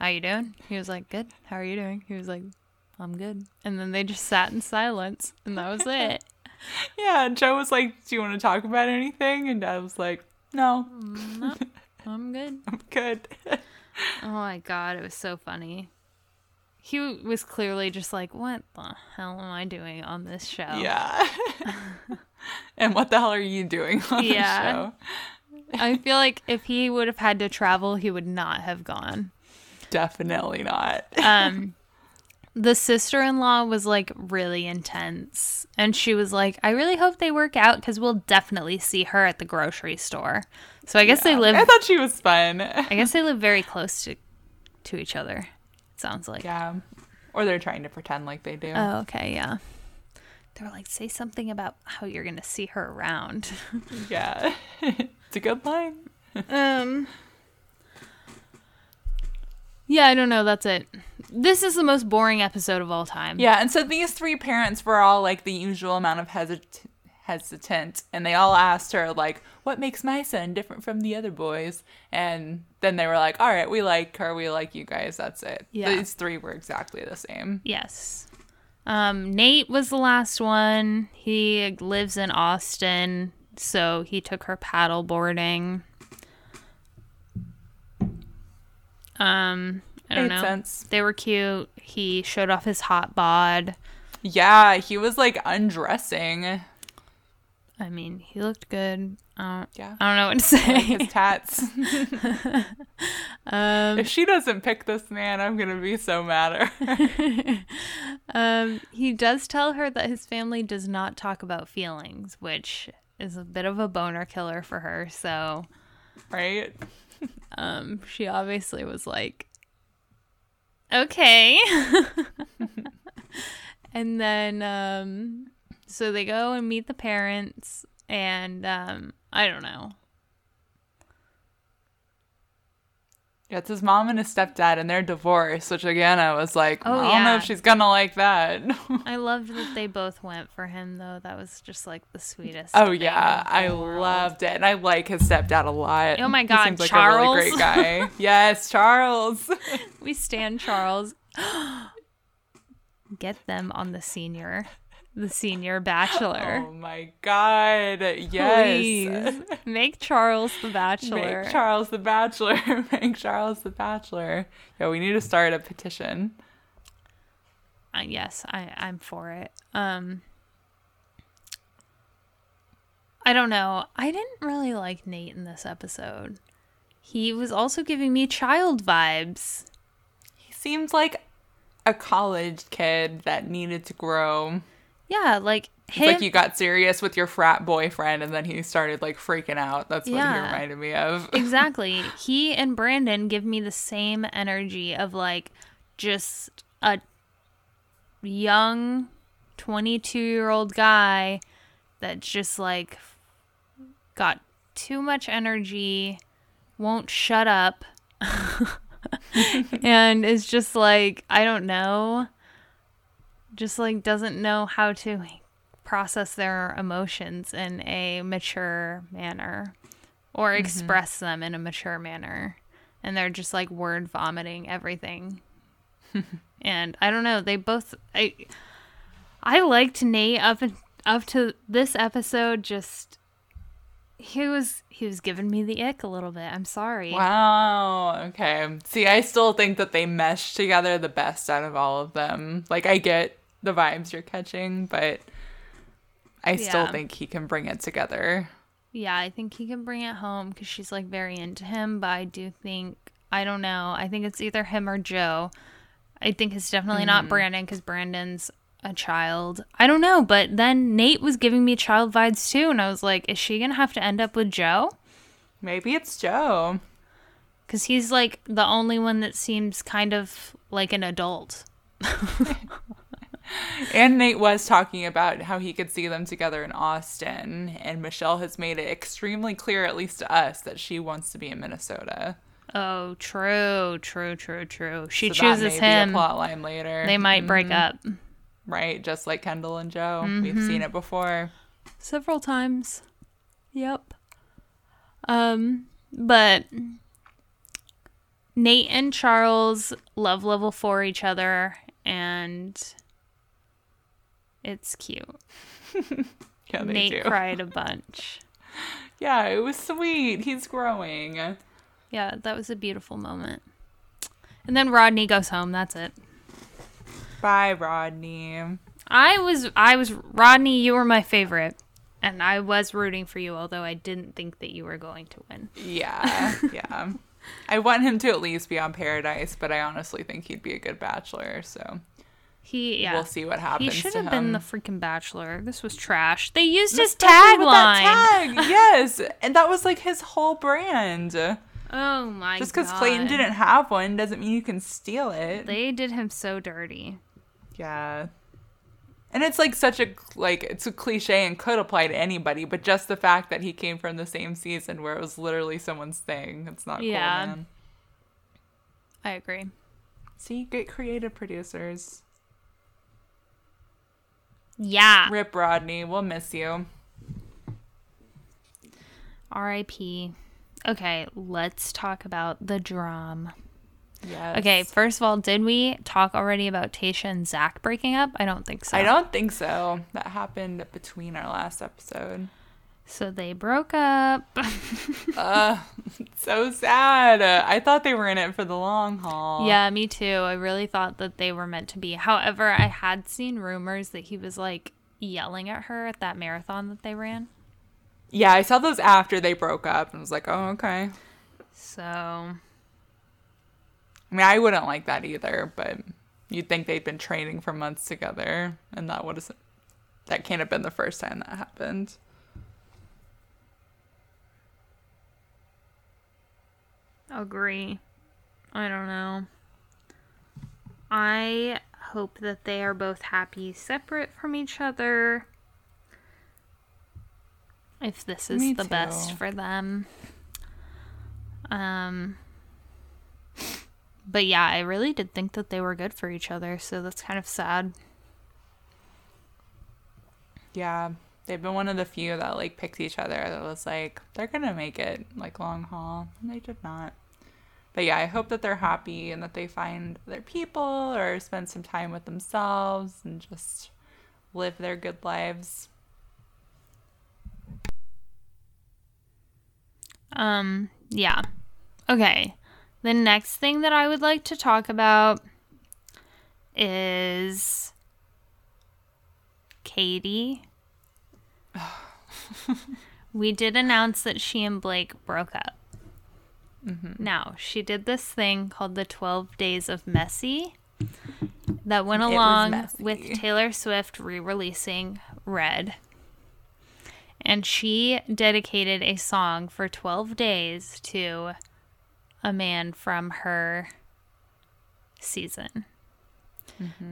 Speaker 2: "How you doing?" He was like, "Good. How are you doing?" He was like, "I'm good." And then they just sat in silence, and that was it.
Speaker 1: yeah, and Joe was like, "Do you want to talk about anything?" And Dad was like, "No, mm,
Speaker 2: I'm good.
Speaker 1: I'm good."
Speaker 2: Oh my god, it was so funny. he was clearly just like, "What the hell am I doing on this show?"
Speaker 1: Yeah. and what the hell are you doing on
Speaker 2: Yeah.
Speaker 1: the show?
Speaker 2: I feel like if he would have had to travel, he would not have gone.
Speaker 1: Definitely not.
Speaker 2: Um, the sister in law was like really intense. And she was like, I really hope they work out because we'll definitely see her at the grocery store. So I guess they live,
Speaker 1: I thought she was fun.
Speaker 2: I guess they live very close to, to each other. It sounds like.
Speaker 1: Yeah. Or they're trying to pretend like they do.
Speaker 2: Oh, okay. Yeah. They were like, say something about how you're going to see her around.
Speaker 1: yeah. it's a good line.
Speaker 2: Um. Yeah, I don't know. That's it. This is the most boring episode of all time.
Speaker 1: Yeah, and so these three parents were all like the usual amount of hesit- hesitant, and they all asked her like, "What makes my son different from the other boys?" And then they were like, "All right, we like her, we like you guys. That's it."
Speaker 2: Yeah.
Speaker 1: These three were exactly the same.
Speaker 2: Yes. Um, Nayte was the last one. He lives in Austin, so he took her paddle boarding. Um, I don't
Speaker 1: Made
Speaker 2: know.
Speaker 1: sense.
Speaker 2: They were cute. He showed off his hot bod.
Speaker 1: Yeah, he was like undressing.
Speaker 2: I mean, he looked good. Uh,
Speaker 1: Yeah.
Speaker 2: I don't know what to
Speaker 1: I like
Speaker 2: say.
Speaker 1: his tats.
Speaker 2: um,
Speaker 1: if she doesn't pick this man, I'm gonna be so mad at her.
Speaker 2: um, he does tell her that his family does not talk about feelings, which is a bit of a boner killer for her. So,
Speaker 1: right?
Speaker 2: um, she obviously was like, okay. and then, um, so they go and meet the parents, and um, I don't know.
Speaker 1: Yeah, it's his mom and his stepdad, and they're divorced. Which again, I was like,
Speaker 2: Oh,
Speaker 1: I don't know if she's gonna like that.
Speaker 2: I loved that they both went for him, though. That was just like the sweetest.
Speaker 1: Oh yeah, I
Speaker 2: world.
Speaker 1: loved it, and I like his stepdad a lot.
Speaker 2: Oh my
Speaker 1: He
Speaker 2: God,
Speaker 1: seems like a
Speaker 2: Charles?
Speaker 1: really great guy. yes, Charles.
Speaker 2: We stand Charles. Get them on the senior, the senior bachelor.
Speaker 1: oh my god, yes.
Speaker 2: Please make Charles the bachelor.
Speaker 1: Make Charles the Bachelor. Make Charles the Bachelor. Yeah, we need to start a petition.
Speaker 2: Uh, yes, I, I'm for it. Um, I don't know. I didn't really like Nayte in this episode. He was also giving me child vibes.
Speaker 1: He seems like a college kid that needed to grow.
Speaker 2: Yeah, like
Speaker 1: It's
Speaker 2: him.
Speaker 1: like you got serious with your frat boyfriend and then he started like freaking out. That's what he reminded me of.
Speaker 2: exactly. He and Brandon give me the same energy of like just a young 22 year old guy that just like got too much energy, won't shut up, and is just like, I don't know, just like doesn't know how to process their emotions in a mature manner or mm-hmm. express them in a mature manner. And they're just like word vomiting everything. and I don't know, they both I I liked Nayte up and up to this episode just he was he was giving me the ick a little bit. I'm sorry.
Speaker 1: Wow. Okay. See, I still think that they mesh together the best out of all of them. Like, I get the vibes you're catching, but I still think he can bring it together.
Speaker 2: Yeah, I think he can bring it home because she's like very into him. But I do think I don't know. I think it's either him or Joe. I think it's definitely not mm-hmm. Brandon because Brandon's a child. I don't know. But then Nayte was giving me child vibes too, and I was like, is she gonna have to end up with Joe?
Speaker 1: Maybe it's Joe.
Speaker 2: Because he's like the only one that seems kind of like an adult.
Speaker 1: And Nayte was talking about how he could see them together in Austin. And Michelle has made it extremely clear, at least to us, that she wants to be in Minnesota.
Speaker 2: Oh, true, true, true, true. She
Speaker 1: So
Speaker 2: chooses
Speaker 1: that may
Speaker 2: him.
Speaker 1: Be a plot line later.
Speaker 2: They might break up
Speaker 1: right? Just like Kendall and Joe.
Speaker 2: Mm-hmm.
Speaker 1: We've seen it before.
Speaker 2: several times. Yep. Um, but Nayte and Charles love level for each other, and it's cute.
Speaker 1: Yeah, they
Speaker 2: Nayte
Speaker 1: do.
Speaker 2: cried a bunch.
Speaker 1: Yeah, it was sweet. He's growing.
Speaker 2: Yeah, that was a beautiful moment. And then Rodney goes home. That's it.
Speaker 1: Bye, Rodney.
Speaker 2: I was I was Rodney, you were my favorite. And I was rooting for you, although I didn't think that you were going to win.
Speaker 1: Yeah, yeah. I want him to at least be on Paradise, but I honestly think he'd be a good bachelor. So
Speaker 2: He yeah.
Speaker 1: we'll see what happens.
Speaker 2: He should have been the freaking bachelor. This was trash. They used his tagline.
Speaker 1: tag. yes, and that was like his whole brand.
Speaker 2: Oh my
Speaker 1: Just because. Clayton didn't have one doesn't mean you can steal it.
Speaker 2: They did him so dirty.
Speaker 1: yeah. And it's like such a like it's a cliche and could apply to anybody, but just the fact that he came from the same season where it was literally someone's thing, it's not
Speaker 2: Yeah.
Speaker 1: cool, man.
Speaker 2: I agree.
Speaker 1: See, get creative producers.
Speaker 2: Yeah.
Speaker 1: Rip Rodney, we'll miss you.
Speaker 2: R.I.P. Okay, let's talk about the drum.
Speaker 1: Yes.
Speaker 2: Okay, first of all, did we talk already about Tayshia and Zac breaking up? I don't think so.
Speaker 1: I don't think so. That happened between our last episode.
Speaker 2: So they broke up.
Speaker 1: uh, so sad. Uh, I thought they were in it for the long haul.
Speaker 2: yeah, me too. I really thought that they were meant to be. However, I had seen rumors that he was like yelling at her at that marathon that they ran.
Speaker 1: Yeah, I saw those after they broke up and was like, oh, okay.
Speaker 2: So,
Speaker 1: I mean, I wouldn't like that either, but you'd think they'd been training for months together, and that would have that can't have been the first time that happened.
Speaker 2: Agree. I don't know. I hope that they are both happy separate from each other. If this is
Speaker 1: Me
Speaker 2: the best for them. Um But yeah, I really did think that they were good for each other, so that's kind of sad.
Speaker 1: Yeah, they've been one of the few that like picked each other. That was like they're gonna make it like long haul, and they did not. But yeah, I hope that they're happy and that they find their people or spend some time with themselves and just live their good lives.
Speaker 2: Um, yeah. Okay. The next thing that I would like to talk about is Katie. we did announce that she and Blake broke up. Now, she did this thing called the 12 Days of Messy that went along with Taylor Swift re releasing Red. And she dedicated a song for 12 days to a man from her season.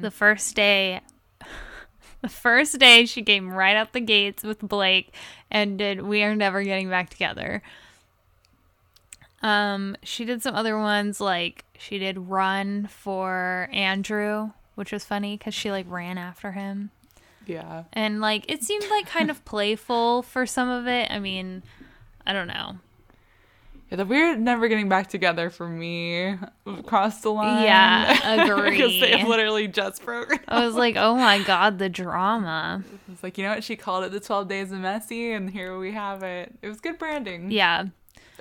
Speaker 2: The first day the first day she came right out the gates with Blake and did We Are Never Getting Back Together. Um she did some other ones like she did Run for Andrew, which was funny cuz she like ran after him.
Speaker 1: Yeah.
Speaker 2: And like it seemed like kind of playful for some of it. I mean, I don't know.
Speaker 1: Yeah, the weird never getting back together for me crossed the line.
Speaker 2: Yeah, agree.
Speaker 1: because they
Speaker 2: agree.
Speaker 1: literally just broke. up.
Speaker 2: I was like, "Oh my god, the drama."
Speaker 1: It's like you know what she called it, the Twelve Days of Messy, and here we have it. It was good branding
Speaker 2: Yeah.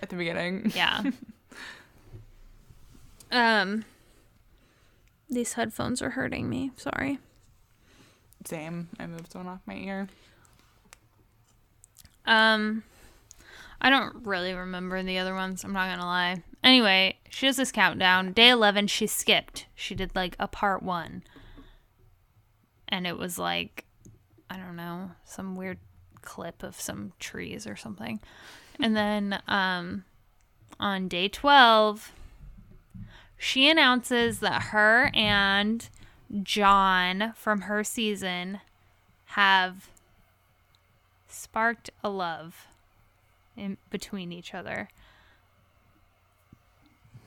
Speaker 1: at the beginning.
Speaker 2: Yeah. um these headphones are hurting me. Sorry.
Speaker 1: Same. I moved one off my ear.
Speaker 2: Um I don't really remember the other ones, I'm not to lie. Anyway, she does this countdown. Day 11 she skipped. She did like a part 1. And it was like I don't know, some weird clip of some trees or something. And then um on day 12 she announces that her and John from her season have sparked a love in between each other.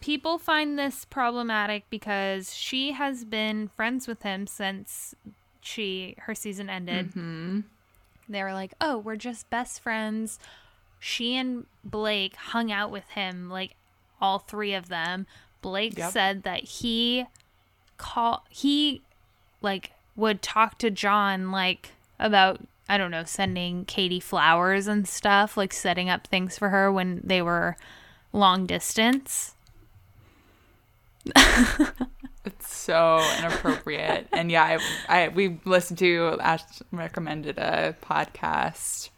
Speaker 2: People find this problematic because she has been friends with him since she her season ended. Mm-hmm. They were like, "Oh, we're just best friends." She and Blake hung out with him like all three of them. Blake
Speaker 1: Yep.
Speaker 2: said that he call he like would talk to John like about I don't know sending Katie flowers and stuff like setting up things for her when they were long distance.
Speaker 1: It's so inappropriate. and yeah, I, I we listened to Ash recommended a podcast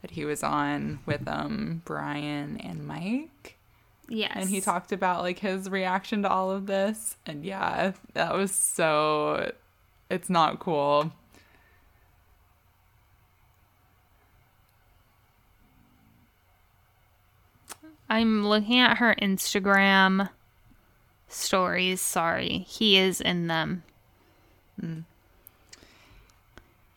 Speaker 1: that he was on with um Brian and Mike.
Speaker 2: Yes.
Speaker 1: And he talked about like his reaction to all of this. And yeah, that was so it's not cool.
Speaker 2: I'm looking at her Instagram stories. Sorry. He is in them. Hmm.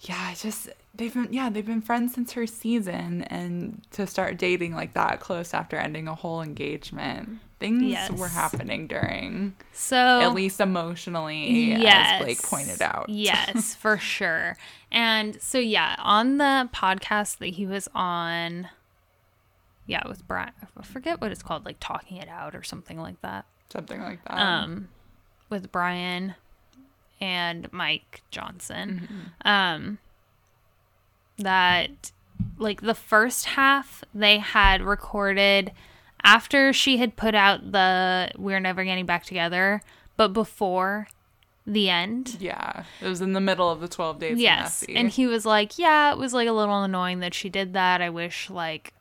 Speaker 1: Yeah, I just they've been yeah, they've been friends since her season and to start dating like that close after ending a whole engagement. Things
Speaker 2: Yes.
Speaker 1: were happening during
Speaker 2: So
Speaker 1: at least emotionally as Blake pointed out.
Speaker 2: yes, for sure. And so yeah, on the podcast that he was on, yeah, with Brian, I forget what it's called, like talking it out or something like that.
Speaker 1: Something like that.
Speaker 2: Um, with Brian and Mike Johnson.
Speaker 1: Mm-hmm.
Speaker 2: Um, that like the first half they had recorded after she had put out the "We're Never Getting Back Together," but before the end.
Speaker 1: yeah. It was in the middle of the twelve days.
Speaker 2: Yes. And he was like, Yeah, it was like a little annoying that she did that. I wish like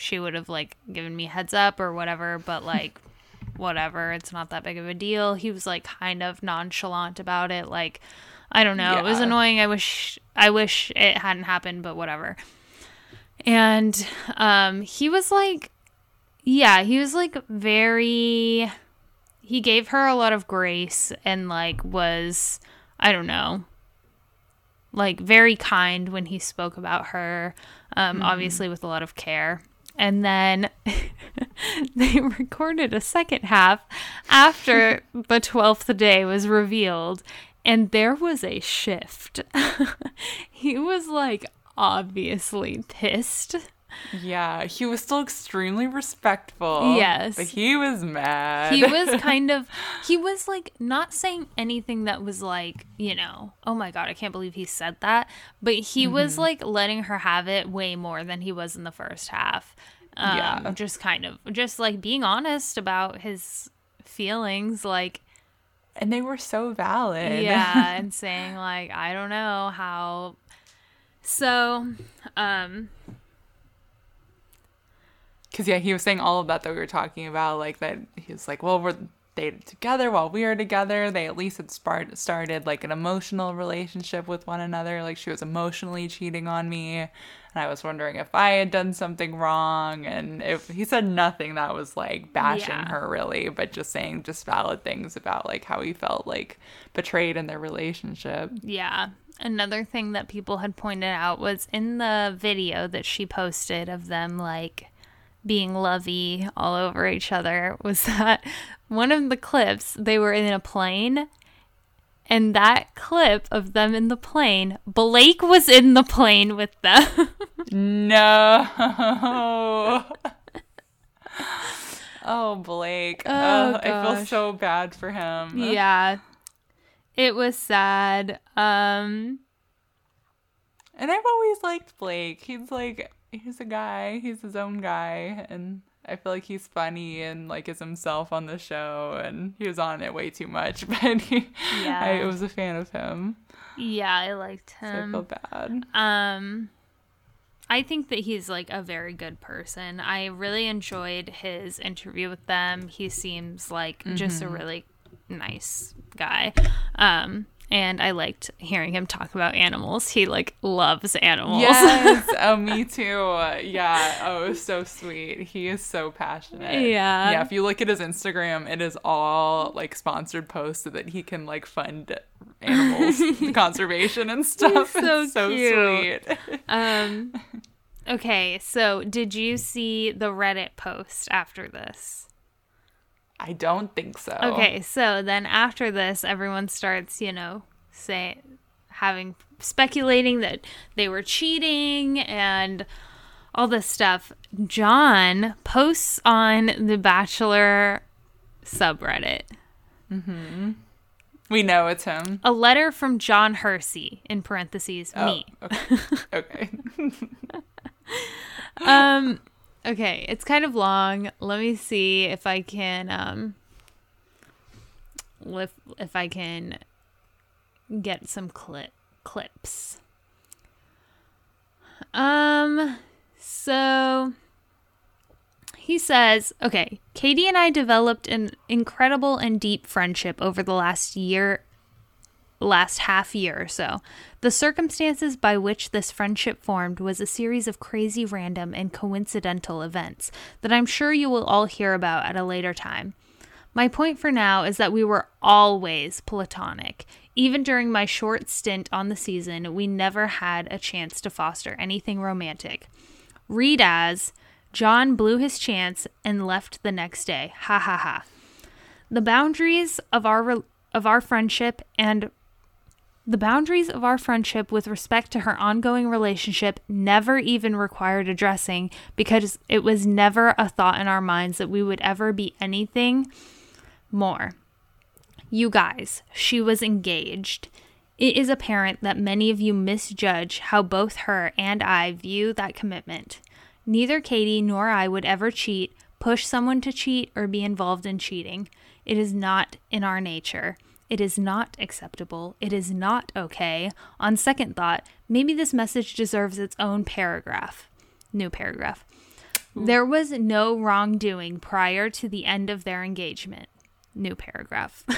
Speaker 2: she would have like given me heads up or whatever, but like whatever, it's not that big of a deal. He was like kind of nonchalant about it, like I don't know. It was annoying. I wish I wish it hadn't happened, but whatever. And um he was like yeah, he was like very he gave her a lot of grace and like was I don't know like very kind when he spoke about her um obviously with a lot of care and then they recorded a second half after the 12th day was revealed and there was a shift. He was like obviously pissed
Speaker 1: Yeah. He was still extremely respectful.
Speaker 2: Yes.
Speaker 1: But he was mad.
Speaker 2: he was kind of he was like not saying anything that was like you know oh my god i can't believe he said that but he was like letting her have it way more than he was in the first half um,
Speaker 1: Yeah.
Speaker 2: just kind of just like being honest about his feelings like
Speaker 1: and they were so valid.
Speaker 2: yeah and saying like i don't know how so um
Speaker 1: Because yeah, he was saying all of that that we were talking about, like that he was like, well, we're dated together while we were together. They at least had sparred, started like an emotional relationship with one another. Like she was emotionally cheating on me, and I was wondering if I had done something wrong. And if he said nothing that was like bashing
Speaker 2: Yeah.
Speaker 1: her really, but just saying just valid things about like how he felt like betrayed in their relationship.
Speaker 2: Yeah. Another thing that people had pointed out was in the video that she posted of them like being lovey all over each other was that one of the clips they were in a plane and that clip of them in the plane Blake was in the plane with them
Speaker 1: No. oh, Blake.
Speaker 2: Oh,
Speaker 1: Oh, I feel so bad for him.
Speaker 2: yeah it was sad um
Speaker 1: And I've always liked Blake. He's like, he's a guy. He's his own guy. And I feel like he's funny and like is himself on the show. And he was on it way too much. But he,
Speaker 2: Yeah.
Speaker 1: I was a fan of him.
Speaker 2: yeah I liked
Speaker 1: So I
Speaker 2: him
Speaker 1: feel bad.
Speaker 2: Um I think that he's like a very good person. I really enjoyed his interview with them. He seems like just a really nice guy. Um and I liked hearing him talk about animals. He like loves animals.
Speaker 1: Yes. oh, me too. Yeah. Oh, so sweet. He is so passionate.
Speaker 2: Yeah.
Speaker 1: Yeah. If you look at his Instagram, it is all like sponsored posts so that he can like fund animals conservation and stuff.
Speaker 2: so
Speaker 1: it's so
Speaker 2: cute.
Speaker 1: sweet.
Speaker 2: um Okay, so did you see the Reddit post after this?
Speaker 1: I don't think so.
Speaker 2: Okay, so then after this, everyone starts, you know, say having speculating that they were cheating and all this stuff. John posts on the Bachelor subreddit Mm-hmm.
Speaker 1: We know it's him.
Speaker 2: a letter from John Hersey in parentheses me.
Speaker 1: Oh, okay. okay.
Speaker 2: Um okay, it's kind of long. Let me see if I can um if if I can get some clip clips. Um so he says, okay, Katie and I developed an incredible and deep friendship over the last year last half year or so. The circumstances by which this friendship formed was a series of crazy random and coincidental events that I'm sure you will all hear about at a later time. My point for now is that we were always platonic. Even during my short stint on the season, we never had a chance to foster anything romantic. Read as John blew his chance and left the next day. Ha ha ha. The boundaries of our re- of our friendship and the boundaries of our friendship with respect to her ongoing relationship never even required addressing because it was never a thought in our minds that we would ever be anything more. You guys, she was engaged. It is apparent that many of you misjudge how both her and I view that commitment. Neither Katie nor I would ever cheat, push someone to cheat, or be involved in cheating. It is not in our nature. It is not acceptable. It is not okay. On second thought, maybe this message deserves its own paragraph. New paragraph. Hmm. There was no wrongdoing prior to the end of their engagement. New paragraph.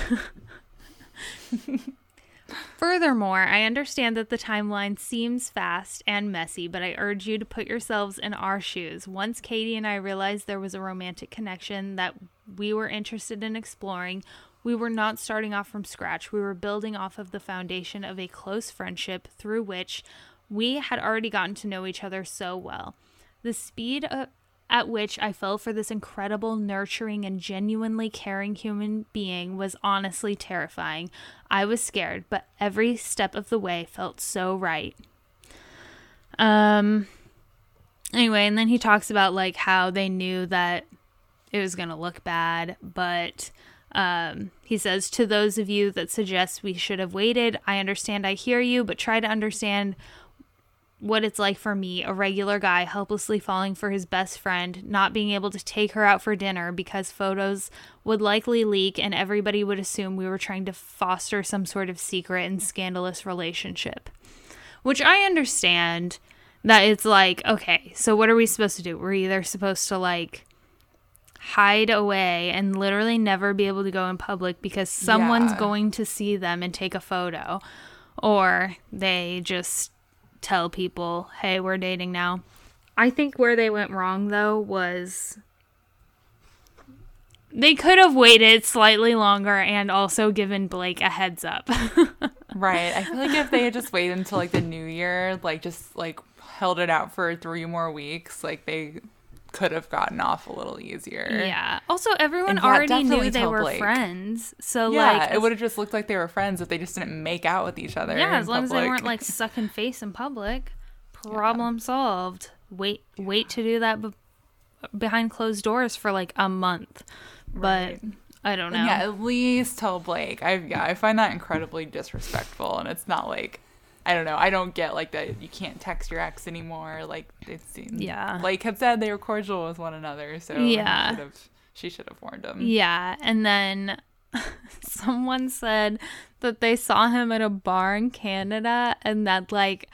Speaker 2: Furthermore, I understand that the timeline seems fast and messy, but I urge you to put yourselves in our shoes. Once Katie and I realized there was a romantic connection that we were interested in exploring, we were not starting off from scratch. We were building off of the foundation of a close friendship through which we had already gotten to know each other so well. The speed uh, at which I fell for this incredible, nurturing, and genuinely caring human being was honestly terrifying. I was scared, but every step of the way felt so right. Um, anyway, and then he talks about like how they knew that it was going to look bad, but um, he says, To those of you that suggest we should have waited, I understand, I hear you, but try to understand what it's like for me, a regular guy helplessly falling for his best friend, not being able to take her out for dinner because photos would likely leak and everybody would assume we were trying to foster some sort of secret and scandalous relationship. Which I understand that it's like, okay, so what are we supposed to do? We're either supposed to like hide away and literally never be able to go in public because someone's
Speaker 1: Yeah.
Speaker 2: going to see them and take a photo, or they just tell people, hey, we're dating now. I think where they went wrong though was they could have waited slightly longer and also given Blake a heads up.
Speaker 1: Right. I feel like if they had just waited until like the new year, like just like held it out for three more weeks, like they could have gotten off a little easier.
Speaker 2: yeah. Also, everyone already knew they were
Speaker 1: Blake.
Speaker 2: friends. So
Speaker 1: Yeah,
Speaker 2: like
Speaker 1: it would have just looked like they were friends if they just didn't make out with each other.
Speaker 2: Yeah, as long as they weren't like sucking face in public, problem solved. Wait, wait to do that be- behind closed doors for like a month,
Speaker 1: Right.
Speaker 2: but I don't know.
Speaker 1: Yeah, at least tell Blake. I yeah, I find that incredibly disrespectful, and it's not like I don't know. I don't get like that. You can't text your ex anymore. Like it seems.
Speaker 2: Yeah.
Speaker 1: Like had said they were cordial with one another, so
Speaker 2: Yeah.
Speaker 1: have- she should have warned him.
Speaker 2: Yeah, and then someone said that they saw him at a bar in Canada and that like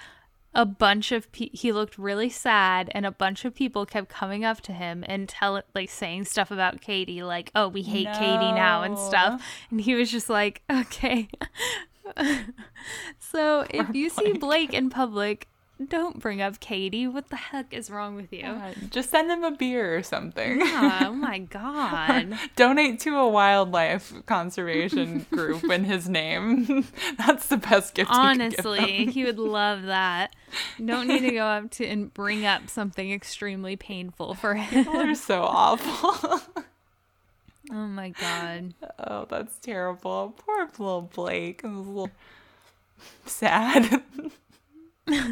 Speaker 2: a bunch of pe- he looked really sad and a bunch of people kept coming up to him and tell like saying stuff about Katie like oh we hate Katie now and stuff and he was just like okay so if you see Blake in public don't bring up Katie what the heck is wrong with you
Speaker 1: God, just send him a beer or something.
Speaker 2: Yeah, oh my god
Speaker 1: Donate to a wildlife conservation group in his name. That's the best gift.
Speaker 2: Honestly, he would love that. Don't need to go up to and bring up something extremely painful for him.
Speaker 1: People are so awful.
Speaker 2: Oh my god.
Speaker 1: oh, that's terrible. Poor little Blake. It was a little sad.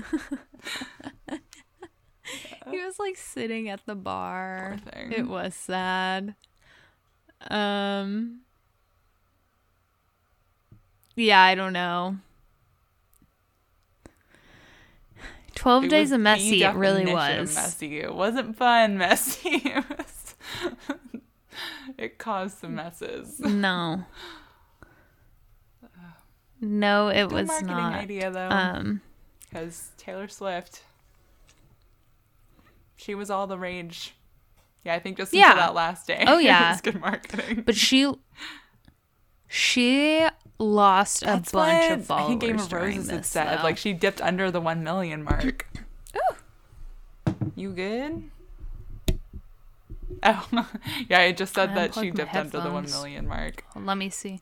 Speaker 2: He was like sitting at the bar. It was sad. Um Yeah, I don't know. 12
Speaker 1: It
Speaker 2: days of messy it really was.
Speaker 1: messy. It wasn't fun. Messy. It was. it caused some messes.
Speaker 2: No. No, it
Speaker 1: Good
Speaker 2: was
Speaker 1: marketing
Speaker 2: not.
Speaker 1: idea though,
Speaker 2: Um,
Speaker 1: because Taylor Swift, she was all the rage. Yeah, I think just
Speaker 2: Yeah.
Speaker 1: until that last day.
Speaker 2: Oh, yeah.
Speaker 1: was good marketing.
Speaker 2: but she she lost a
Speaker 1: That's
Speaker 2: bunch of followers
Speaker 1: I think Game of Roses
Speaker 2: this,
Speaker 1: said.
Speaker 2: though.
Speaker 1: Like she dipped under the one million mark. You good? Oh, yeah. I just said
Speaker 2: I
Speaker 1: that she dipped under the million mark.
Speaker 2: Let me see.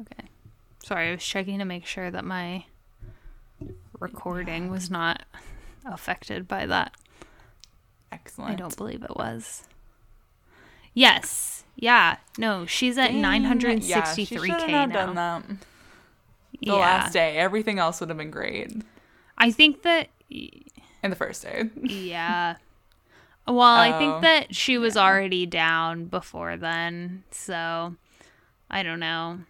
Speaker 2: Okay. Sorry, I was checking to make sure that my recording was not affected by that.
Speaker 1: Excellent.
Speaker 2: I don't believe it was. Yes. Yeah. No, she's at
Speaker 1: Dang.
Speaker 2: nine hundred
Speaker 1: Yeah,
Speaker 2: sixty
Speaker 1: she
Speaker 2: three
Speaker 1: should've
Speaker 2: k
Speaker 1: not
Speaker 2: now.
Speaker 1: done that. The
Speaker 2: yeah.
Speaker 1: last day, everything else would have been great.
Speaker 2: I think that.
Speaker 1: In the first day,
Speaker 2: Yeah. Well, I
Speaker 1: Oh,
Speaker 2: think that she was already down before then, so I don't know.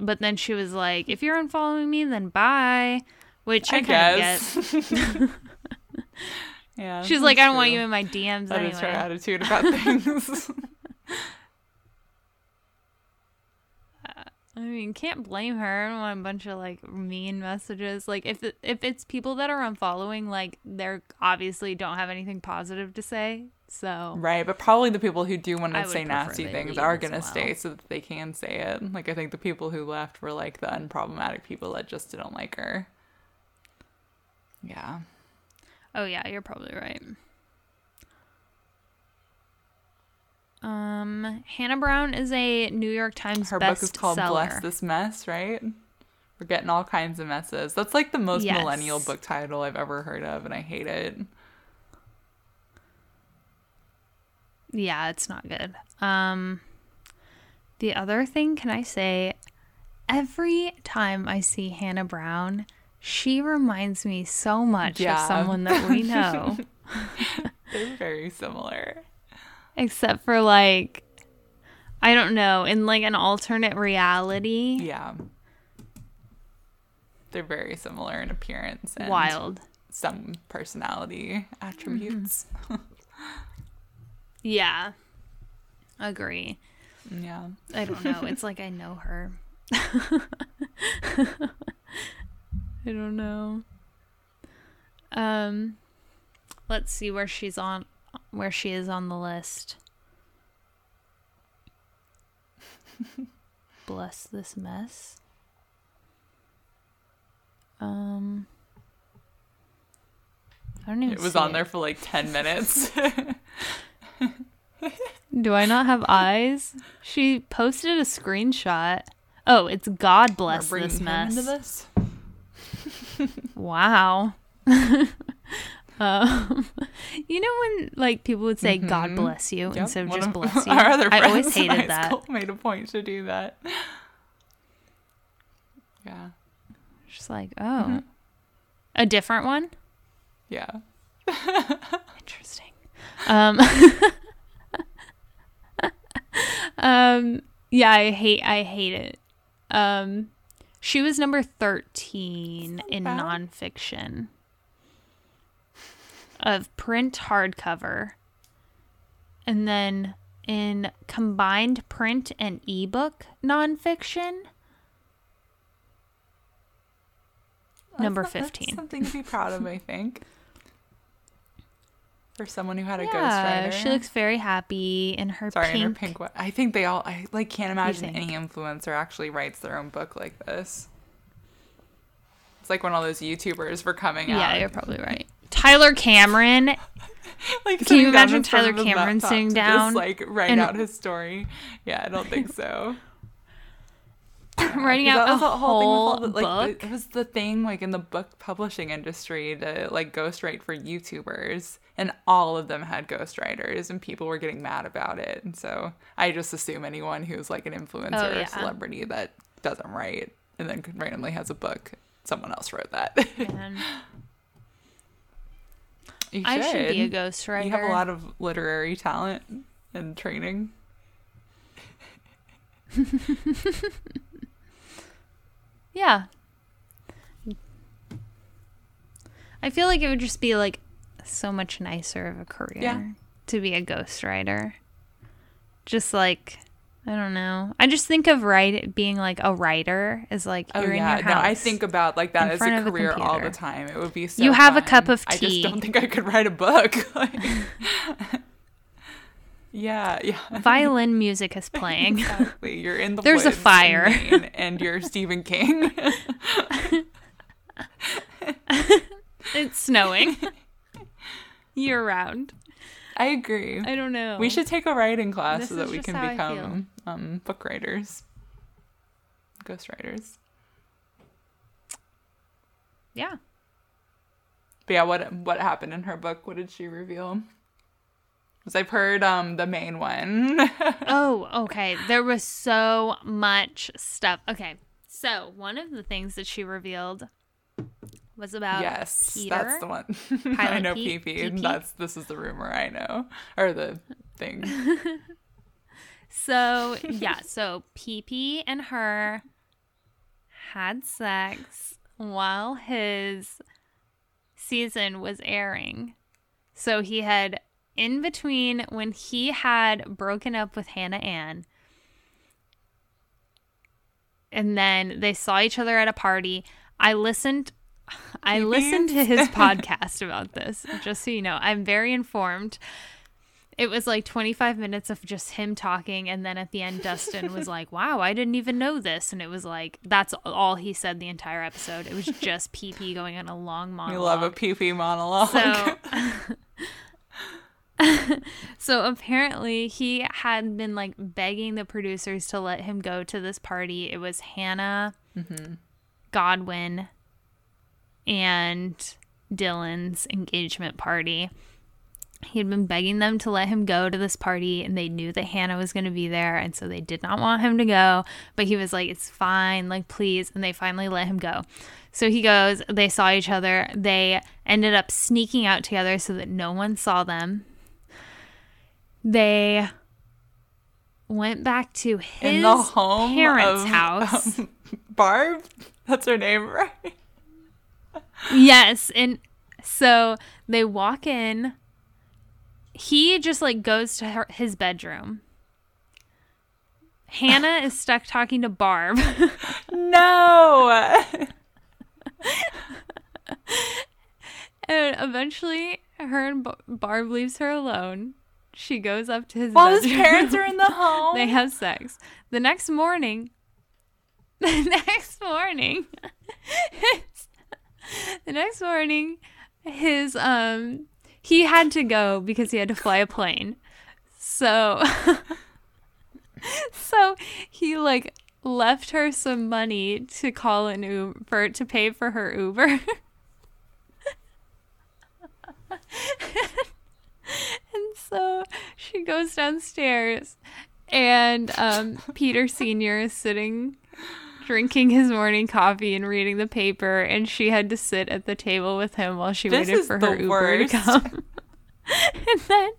Speaker 2: But then she was like, "If you're unfollowing me, then bye," which I,
Speaker 1: I
Speaker 2: kind of get.
Speaker 1: guess. yeah.
Speaker 2: She's like, "I don't want you in my DMs
Speaker 1: That is her attitude about things.
Speaker 2: I mean, can't blame her. I don't want a bunch of like mean messages. Like if it, if it's people that are unfollowing, like they're obviously don't have anything positive to say. So
Speaker 1: right, but probably the people who do want to say nasty things are gonna
Speaker 2: well.
Speaker 1: stay so that they can say it. Like I think the people who left were like the unproblematic people that just didn't like her. Yeah.
Speaker 2: Oh yeah, you're probably right. Um, Hannah Brown is a New York Times
Speaker 1: Her book is called
Speaker 2: bestseller.
Speaker 1: Bless This Mess, right? We're getting all kinds of messes. That's like the most
Speaker 2: Yes.
Speaker 1: millennial book title I've ever heard of, and I hate it.
Speaker 2: Yeah, it's not good. Um, the other thing, can I say, every time I see Hannah Brown, she reminds me so much
Speaker 1: Yeah.
Speaker 2: of someone that we know,
Speaker 1: They're very similar.
Speaker 2: Except for like, I don't know, in like an alternate reality.
Speaker 1: Yeah. They're very similar in appearance and
Speaker 2: Wild.
Speaker 1: some personality attributes.
Speaker 2: Yeah. Agree.
Speaker 1: Yeah.
Speaker 2: I don't know. It's like I know her. I don't know. Um let's see where she's on where she is on the list. Bless this mess. Um I don't even
Speaker 1: It was on
Speaker 2: it.
Speaker 1: there for like 10 minutes.
Speaker 2: Do I not have eyes? She posted a screenshot. Oh, it's God bless this mess.
Speaker 1: this.
Speaker 2: Wow. Um, you know when like people would say "God bless you"
Speaker 1: Yep,
Speaker 2: instead of just
Speaker 1: of
Speaker 2: "bless you"?
Speaker 1: Our other
Speaker 2: I always hated that.
Speaker 1: Made a point to do that. Yeah.
Speaker 2: Just like, oh,
Speaker 1: Mm-hmm.
Speaker 2: a different one.
Speaker 1: Yeah.
Speaker 2: Interesting. Um, um, yeah, I hate, I hate it. Um, she was number thirteen in
Speaker 1: bad.
Speaker 2: nonfiction of print hardcover, and then in combined print and ebook nonfiction. Number
Speaker 1: That's- that's
Speaker 2: 15.
Speaker 1: something to be proud of, I think. For someone who had a
Speaker 2: Yeah,
Speaker 1: ghostwriter.
Speaker 2: she looks very happy in her
Speaker 1: Sorry,
Speaker 2: pink.
Speaker 1: in her pink one. I think they all. I like can't imagine any influencer actually writes their own book like this. It's like when all those YouTubers were coming out.
Speaker 2: Yeah, you're probably right. Tyler Cameron
Speaker 1: like,
Speaker 2: Can you imagine Tyler Cameron sitting down
Speaker 1: just like write
Speaker 2: and-
Speaker 1: out his story? Yeah, I don't think so.
Speaker 2: writing out
Speaker 1: that
Speaker 2: a
Speaker 1: was
Speaker 2: whole
Speaker 1: thing all the- like,
Speaker 2: book.
Speaker 1: the- It was the thing like in the book publishing industry to like ghostwrite for YouTubers, and all of them had ghostwriters, and people were getting mad about it. And so I just assume anyone who's like an influencer
Speaker 2: Oh,
Speaker 1: or
Speaker 2: yeah.
Speaker 1: celebrity that doesn't write and then randomly has a book, someone else wrote that. You
Speaker 2: I should be a
Speaker 1: should.
Speaker 2: ghostwriter.
Speaker 1: You have a lot of literary talent and training.
Speaker 2: Yeah. I feel like it would just be like so much nicer of a career
Speaker 1: Yeah.
Speaker 2: to be a ghostwriter. Just like I don't know. I just think of write being like a writer is like
Speaker 1: Oh yeah,
Speaker 2: in your house.
Speaker 1: no, I think about like that as a
Speaker 2: of a
Speaker 1: career all the time. It would be so.
Speaker 2: You have a cup of tea.
Speaker 1: I just don't think I could write a book. Like- yeah, yeah.
Speaker 2: violin music is playing.
Speaker 1: Exactly. You're in the
Speaker 2: There's a fire.
Speaker 1: Maine, and you're Stephen King.
Speaker 2: it's snowing year round.
Speaker 1: I agree.
Speaker 2: I don't know.
Speaker 1: We should take a writing class
Speaker 2: This
Speaker 1: so that we can become um, book writers, ghost writers.
Speaker 2: Yeah.
Speaker 1: But yeah, what what happened in her book? What did she reveal? Because I've heard um the main one.
Speaker 2: Oh, okay. There was so much stuff. Okay. So, one of the things that she revealed was about
Speaker 1: yes,
Speaker 2: Peter.
Speaker 1: that's the one. I know? PP.
Speaker 2: PP?
Speaker 1: That's this is the rumor I know or the thing.
Speaker 2: So, yeah, so PP and her had sex while his season was airing. So, he had in between when he had broken up with Hannah Ann and then they saw each other at a party. I listened I listened to his podcast about this, just so you know. I'm very informed. It was like 25 minutes of just him talking and then at the end Dustin was like, "Wow, I didn't even know this." And it was like that's all he said the entire episode. It was just PP going on a long monologue.
Speaker 1: We love a PP monologue.
Speaker 2: So, so apparently he had been like begging the producers to let him go to this party. It was Hannah, mm-hmm. Godwin, and Dylan's engagement party. He had been begging them to let him go to this party, and they knew that Hannah was going to be there, and so they did not want him to go. But he was like, It's fine, like, please. And they finally let him go. So he goes, they saw each other. They ended up sneaking out together so that no one saw them. They went back to his
Speaker 1: in the home
Speaker 2: parents'
Speaker 1: of,
Speaker 2: house.
Speaker 1: um, Barb. That's her name, right?
Speaker 2: Yes, and so they walk in. He just like goes to her, his bedroom. Hannah is stuck talking to Barb.
Speaker 1: No.
Speaker 2: and eventually her and Barb leaves her alone. She goes up to his
Speaker 1: While his parents are in the home.
Speaker 2: they have sex. The next morning, the next morning, the next morning, his um, he had to go because he had to fly a plane. So, so he like left her some money to call an Uber to pay for her Uber. And so she goes downstairs, and um, Peter Sr. is sitting drinking his morning coffee and reading the paper, and she had to sit at the table with him while she
Speaker 1: This
Speaker 2: waited for her Uber
Speaker 1: worst.
Speaker 2: to come. and then,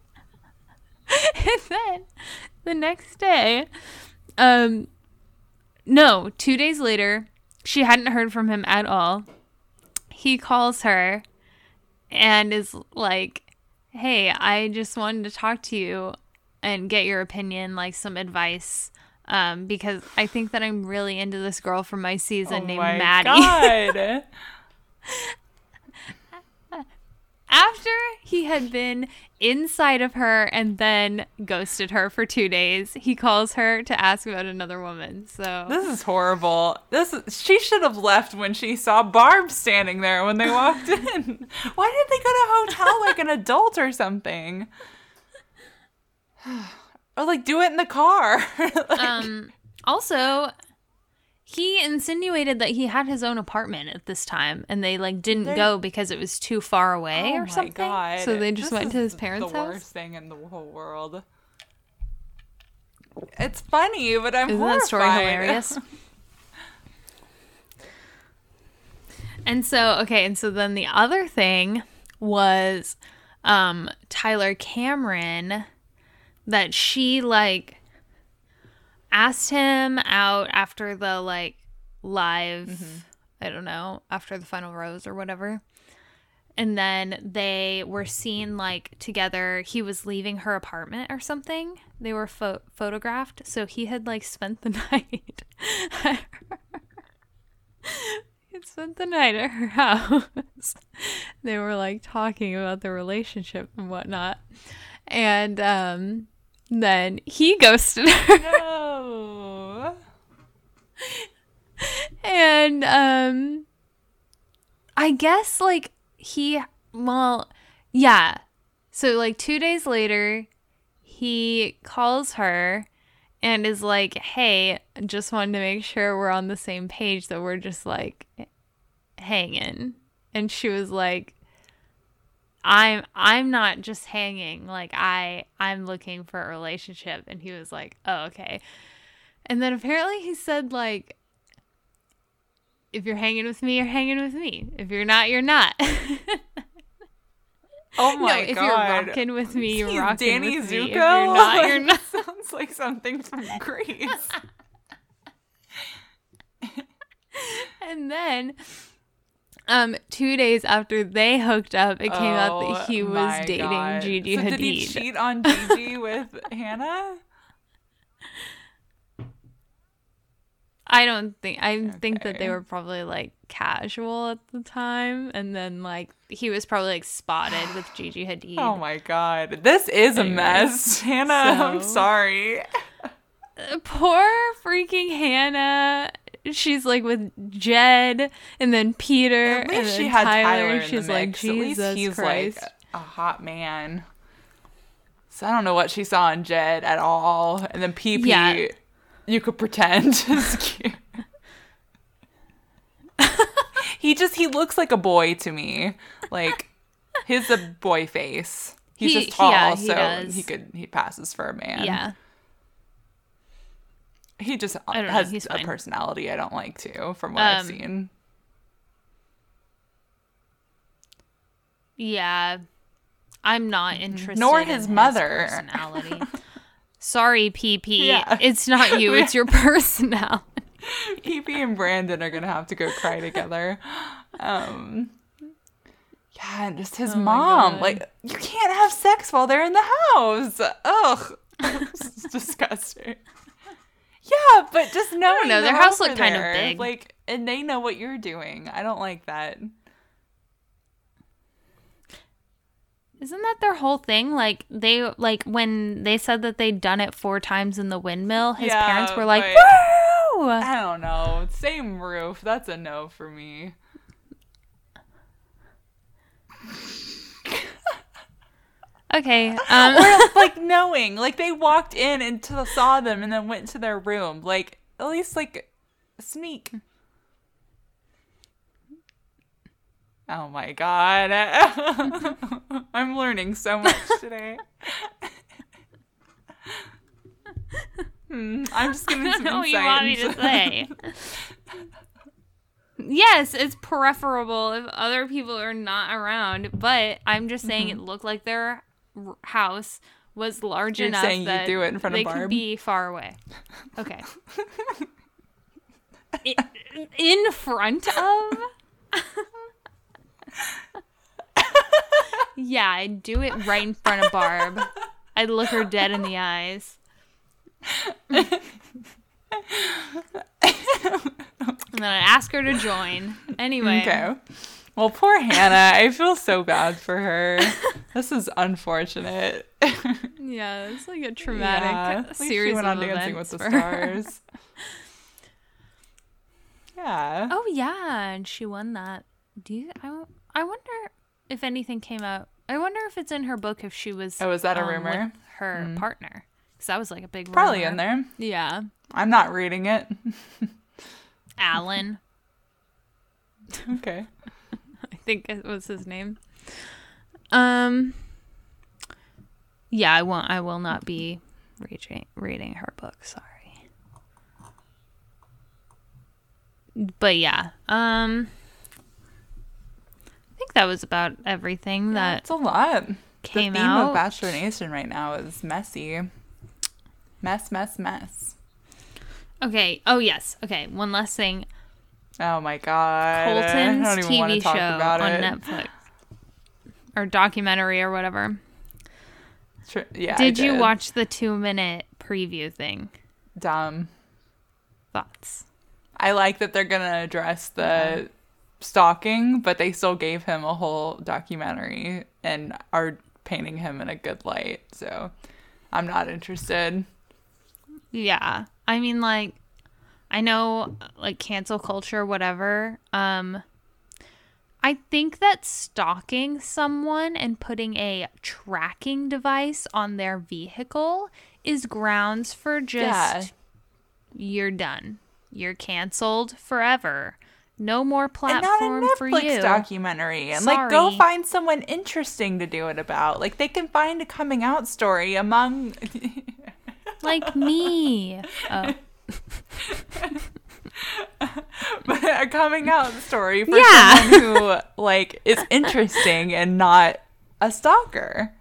Speaker 2: and then the next day, um, no, two days later, she hadn't heard from him at all. He calls her and is like, hey, I just wanted to talk to you and get your opinion, like some advice. Um, because I think that I'm really into this girl from my season
Speaker 1: oh
Speaker 2: named
Speaker 1: my
Speaker 2: Maddie.
Speaker 1: God.
Speaker 2: After he had been inside of her and then ghosted her for two days, he calls her to ask about another woman. So
Speaker 1: This is horrible. This is, she should have left when she saw Barb standing there when they walked in. Why didn't they go to a hotel like an adult or something? or like do it in the car. Like,
Speaker 2: um also he insinuated that he had his own apartment at this time and they like didn't
Speaker 1: They're-
Speaker 2: go because it was too far away
Speaker 1: oh
Speaker 2: or
Speaker 1: my
Speaker 2: something.
Speaker 1: God.
Speaker 2: So they just
Speaker 1: This
Speaker 2: went to his parents'
Speaker 1: the
Speaker 2: house.
Speaker 1: worst thing in the whole world. It's funny, but I'm
Speaker 2: Isn't that story hilarious? and so, okay, and so then the other thing was um Tyler Cameron that she like asked him out after the like live
Speaker 1: Mm-hmm.
Speaker 2: I don't know, after the final rose or whatever. and then they were seen like together. He was leaving her apartment or something. They were pho- photographed. So he had like spent the night. he had spent the night at her house. they were like talking about the relationship and whatnot. And um, then he ghosted her.
Speaker 1: No.
Speaker 2: and um I guess like he well yeah. So like 2 days later he calls her and is like, "Hey, just wanted to make sure we're on the same page that we're just like hanging." And she was like, I'm I'm not just hanging. Like I I'm looking for a relationship and he was like, "Oh, okay." And then apparently he said like if you're hanging with me, you're hanging with me. If you're not, you're not.
Speaker 1: Oh
Speaker 2: no,
Speaker 1: my
Speaker 2: if
Speaker 1: god.
Speaker 2: If you're rocking with me, you're
Speaker 1: He's
Speaker 2: rocking
Speaker 1: Danny
Speaker 2: with
Speaker 1: Zuko.
Speaker 2: me. If you're not, you're not.
Speaker 1: Sounds like something from Grease.
Speaker 2: And then um 2 days after they hooked up, it came out that he
Speaker 1: Oh
Speaker 2: was dating
Speaker 1: God.
Speaker 2: Gigi
Speaker 1: so
Speaker 2: Hadid.
Speaker 1: Did he cheat on Gigi with Hannah?
Speaker 2: I don't think I think that they were probably like casual at the time and then like he was probably like spotted with Gigi Hadid.
Speaker 1: Oh my god. This is a mess. Hannah, I'm sorry.
Speaker 2: Poor freaking Hannah. She's like with Jed and then Peter
Speaker 1: At least she had
Speaker 2: Tyler.
Speaker 1: Tyler
Speaker 2: She's like
Speaker 1: mix. At least he's
Speaker 2: Christ.
Speaker 1: like a hot man. So I don't know what she saw in Jed at all. And then PP,
Speaker 2: Yeah.
Speaker 1: you could pretend is cute. he just he looks like a boy to me. Like he's a boy face. He's
Speaker 2: He-
Speaker 1: just tall,
Speaker 2: yeah, he
Speaker 1: so
Speaker 2: does.
Speaker 1: he could he passes for a man.
Speaker 2: yeah.
Speaker 1: He just
Speaker 2: know,
Speaker 1: has
Speaker 2: he's
Speaker 1: a
Speaker 2: fine.
Speaker 1: personality I don't like too, from what I've
Speaker 2: Um,
Speaker 1: seen.
Speaker 2: Yeah. I'm not interested.
Speaker 1: Mm-hmm. Nor
Speaker 2: in
Speaker 1: his mother.
Speaker 2: personality. Sorry, PP.
Speaker 1: Yeah.
Speaker 2: It's not you. It's your personality.
Speaker 1: EP and Brandon are gonna have to go cry together. Um, yeah, and just his
Speaker 2: Oh
Speaker 1: mom. Like, you can't have sex while they're in the house. Ugh, it's disgusting. But just knowing
Speaker 2: no, their house looked kind of big.
Speaker 1: like, and they know what you're doing. I don't like that.
Speaker 2: Isn't that their whole thing? Like they like when they said that they'd done it four times in the windmill, his
Speaker 1: Yeah,
Speaker 2: parents were like,
Speaker 1: but-
Speaker 2: "Woo!"
Speaker 1: I don't know. Same roof. That's a no for me.
Speaker 2: Okay. Um
Speaker 1: or like knowing like they walked in and t- saw them and then went to their room like at least like sneak oh my god i'm learning so much today Hmm, i'm just giving some
Speaker 2: know what you want me to say. yes, it's preferable if other people are not around, but I'm just saying it looked like their r- house was large.
Speaker 1: You're
Speaker 2: enough
Speaker 1: saying you
Speaker 2: that
Speaker 1: do it in front of
Speaker 2: they
Speaker 1: Barb?
Speaker 2: could be far away. Okay. I- in front of? yeah, I'd do it right in front of Barb. I'd look her dead in the eyes. and then I'd ask her to join. Anyway.
Speaker 1: okay well poor hannah i feel so bad for her this is unfortunate
Speaker 2: Yeah, it's like a traumatic
Speaker 1: Yeah,
Speaker 2: series
Speaker 1: she went
Speaker 2: of
Speaker 1: on Dancing with the. Stars. yeah.
Speaker 2: Oh yeah, and she won that. Do you? I, I wonder if anything came out. I wonder if it's in her book if she was.
Speaker 1: Oh, is that a
Speaker 2: um,
Speaker 1: rumor?
Speaker 2: Her partner, because that was like a big.
Speaker 1: Probably
Speaker 2: rumor.
Speaker 1: in there.
Speaker 2: Yeah,
Speaker 1: I'm not reading it.
Speaker 2: Alan.
Speaker 1: Okay.
Speaker 2: Think it was his name. Um. Yeah, I won't. I will not be reading reading her book. Sorry. But yeah, um, I think that was about everything that
Speaker 1: That's a lot.
Speaker 2: came
Speaker 1: the theme
Speaker 2: out.
Speaker 1: of Bachelor Nation right now is messy. Mess, mess, mess.
Speaker 2: Okay. Oh yes. Okay. One last thing.
Speaker 1: Oh my god.
Speaker 2: Colton's
Speaker 1: don't even want to
Speaker 2: TV show on
Speaker 1: it.
Speaker 2: Netflix. or documentary or whatever.
Speaker 1: Tr- yeah. I
Speaker 2: did you watch the two minute preview thing?
Speaker 1: Dumb.
Speaker 2: Thoughts?
Speaker 1: I like that they're gonna address the stalking, but they still gave him a whole documentary and are painting him in a good light. So I'm not interested.
Speaker 2: Yeah. I mean like I know like cancel culture whatever. Um I think that stalking someone and putting a tracking device on their vehicle is grounds for just
Speaker 1: Yeah.
Speaker 2: you're done. You're canceled forever. No more platform And
Speaker 1: not a
Speaker 2: for
Speaker 1: Netflix
Speaker 2: you.
Speaker 1: documentary. And like go find someone interesting to do it about. Like they can find a coming out story among
Speaker 2: like me. Oh.
Speaker 1: a uh, coming out story for
Speaker 2: Yeah.
Speaker 1: someone who like is interesting and not a stalker.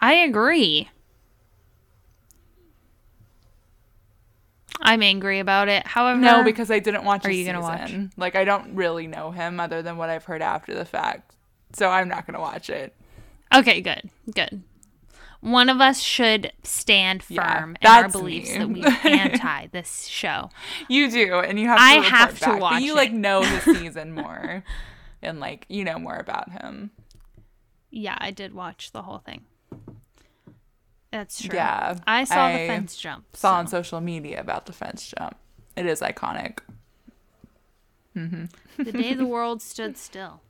Speaker 2: I agree. I'm angry about it. However,
Speaker 1: No, because I didn't watch.
Speaker 2: Are you gonna watch?
Speaker 1: Like I don't really know him other than what I've heard after the fact, so I'm not gonna watch it.
Speaker 2: Okay, good. Good. One of us should stand
Speaker 1: Yeah,
Speaker 2: firm in our beliefs
Speaker 1: me.
Speaker 2: that we anti this show.
Speaker 1: You do, and you have. To
Speaker 2: I have to watch
Speaker 1: But you
Speaker 2: it.
Speaker 1: like know the season more, and like you know more about him.
Speaker 2: Yeah, I did watch the whole thing. That's true.
Speaker 1: Yeah,
Speaker 2: I saw
Speaker 1: I
Speaker 2: the fence jump.
Speaker 1: Saw
Speaker 2: so-
Speaker 1: on social media about the fence jump. It is iconic. Mm-hmm.
Speaker 2: the day the world stood still.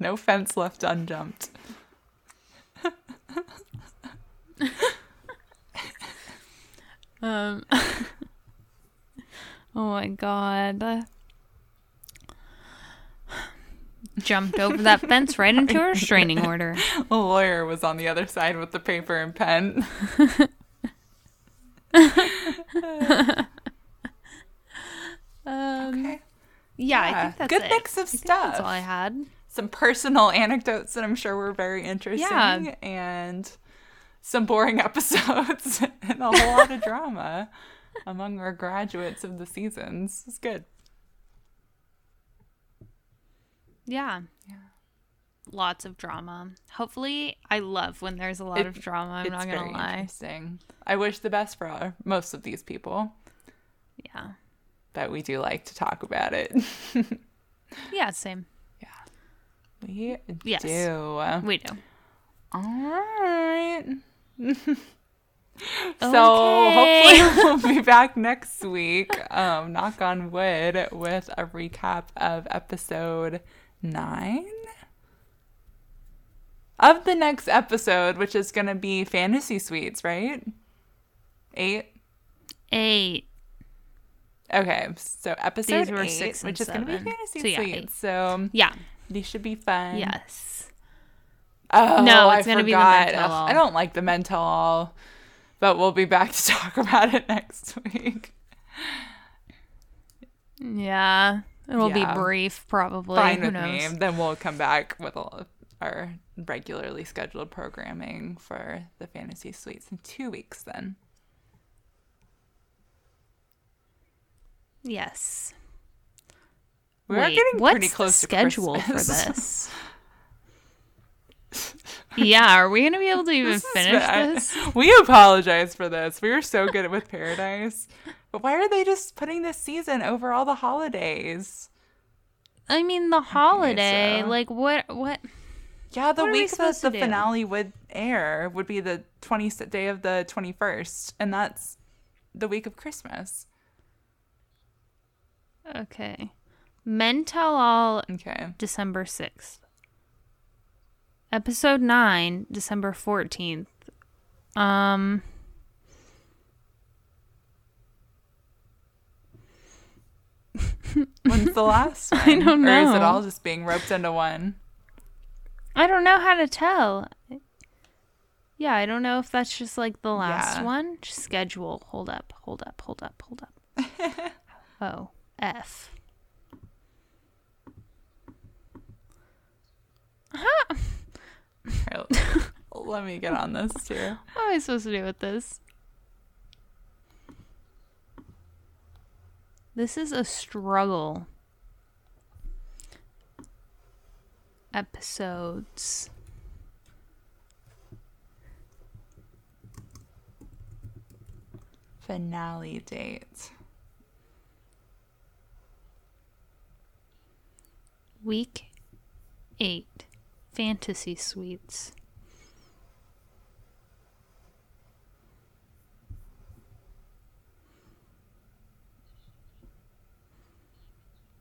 Speaker 1: No fence left unjumped.
Speaker 2: Um. oh my god. Jumped over that fence right into a restraining order.
Speaker 1: A lawyer was on the other side with the paper and pen.
Speaker 2: Um,
Speaker 1: Okay.
Speaker 2: yeah, I think that's
Speaker 1: good
Speaker 2: it.
Speaker 1: mix of
Speaker 2: I
Speaker 1: stuff.
Speaker 2: That's all I had.
Speaker 1: Some personal anecdotes that I'm sure were very interesting,
Speaker 2: Yeah.
Speaker 1: and some boring episodes and a whole lot of drama among our graduates of the seasons. It's good.
Speaker 2: Yeah. Yeah. Lots of drama. Hopefully, I love when there's a lot
Speaker 1: It-
Speaker 2: of drama. I'm not gonna lie.
Speaker 1: interesting. I wish the best for our, most of these people,
Speaker 2: Yeah.
Speaker 1: but we do like to talk about it.
Speaker 2: Yeah. Same. Yeah.
Speaker 1: We
Speaker 2: Yes.
Speaker 1: do.
Speaker 2: We do.
Speaker 1: All right. so
Speaker 2: Okay.
Speaker 1: hopefully we'll be back next week. Um, knock on wood with a recap of episode nine of the next episode, which is going to be fantasy suites, right? Eight.
Speaker 2: Eight.
Speaker 1: Okay, so episode
Speaker 2: These were
Speaker 1: eight,
Speaker 2: six
Speaker 1: which is going to be fantasy
Speaker 2: So, yeah,
Speaker 1: suites.
Speaker 2: eight.
Speaker 1: So
Speaker 2: Yeah.
Speaker 1: these should be fun.
Speaker 2: Yes.
Speaker 1: Oh,
Speaker 2: No,
Speaker 1: I
Speaker 2: it's gonna be the mental.
Speaker 1: I don't like the Men Tell All, but we'll be back to talk about it next week.
Speaker 2: Yeah. It'll
Speaker 1: Yeah.
Speaker 2: be brief, probably.
Speaker 1: Fine
Speaker 2: Who
Speaker 1: with
Speaker 2: knows?
Speaker 1: me. Then we'll come back with all of our regularly scheduled programming for the fantasy suites in two weeks. Then
Speaker 2: Yes.
Speaker 1: we are
Speaker 2: Wait,
Speaker 1: getting
Speaker 2: what's
Speaker 1: pretty close
Speaker 2: the
Speaker 1: to
Speaker 2: schedule for this? yeah, are we gonna be able to even
Speaker 1: This
Speaker 2: finish this?
Speaker 1: We apologize for this. We were so good with Paradise, but why are they just putting this season over all the holidays?
Speaker 2: I mean, the holiday.
Speaker 1: so.
Speaker 2: Like, what? What?
Speaker 1: Yeah, the
Speaker 2: What
Speaker 1: week that the finale would air would be the 20 day of the 21st, and that's the week of Christmas.
Speaker 2: Okay. Men Tell All,
Speaker 1: Okay.
Speaker 2: December sixth. Episode nine, December fourteenth. Um.
Speaker 1: When's the last one?
Speaker 2: I don't know.
Speaker 1: Or is it all just being roped into one?
Speaker 2: I don't know how to tell. Yeah, I don't know if that's just like the last
Speaker 1: Yeah.
Speaker 2: one. Just schedule. Hold up, hold up, hold up, hold up. oh, F.
Speaker 1: Here, Let me get on this too.
Speaker 2: What am I supposed to do with this? This is a struggle. episodes.
Speaker 1: Finale date.
Speaker 2: Week 8 Fantasy Suites.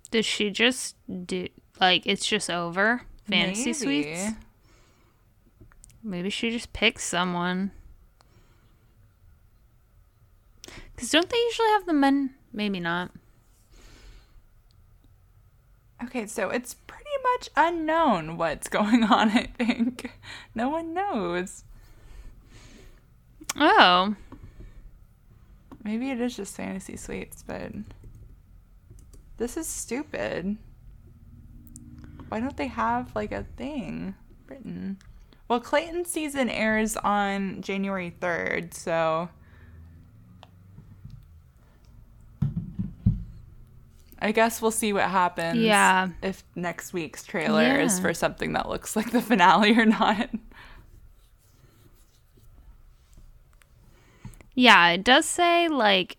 Speaker 2: Does she just do like it's just over? Fantasy
Speaker 1: Maybe.
Speaker 2: Suites? Maybe she just picks someone. Cuz don't they usually have the men? Maybe not.
Speaker 1: Okay, so it's much unknown what's going on, I think. No one knows.
Speaker 2: Oh.
Speaker 1: Maybe it is just fantasy suites, but this is stupid. Why don't they have like a thing written? Well, Clayton season airs on January 3rd, so I guess we'll see what happens.
Speaker 2: Yeah.
Speaker 1: If next week's trailer is for something that looks like the finale or not.
Speaker 2: Yeah, it does say like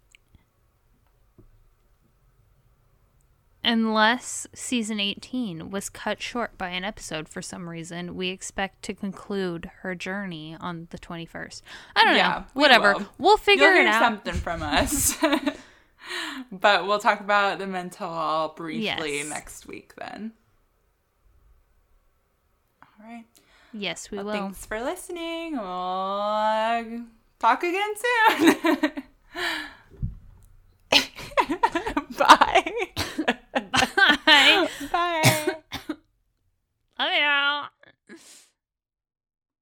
Speaker 2: unless season 18 was cut short by an episode for some reason, we expect to conclude her journey on the 21st. I don't
Speaker 1: Yeah,
Speaker 2: know.
Speaker 1: we
Speaker 2: Whatever.
Speaker 1: will.
Speaker 2: We'll figure
Speaker 1: You'll
Speaker 2: it out.
Speaker 1: something from us. but we'll talk about the mental briefly
Speaker 2: yes.
Speaker 1: next week then. All right.
Speaker 2: Yes, we
Speaker 1: well,
Speaker 2: will.
Speaker 1: Thanks for listening. We'll talk again soon. Bye. Bye. Bye. Love you.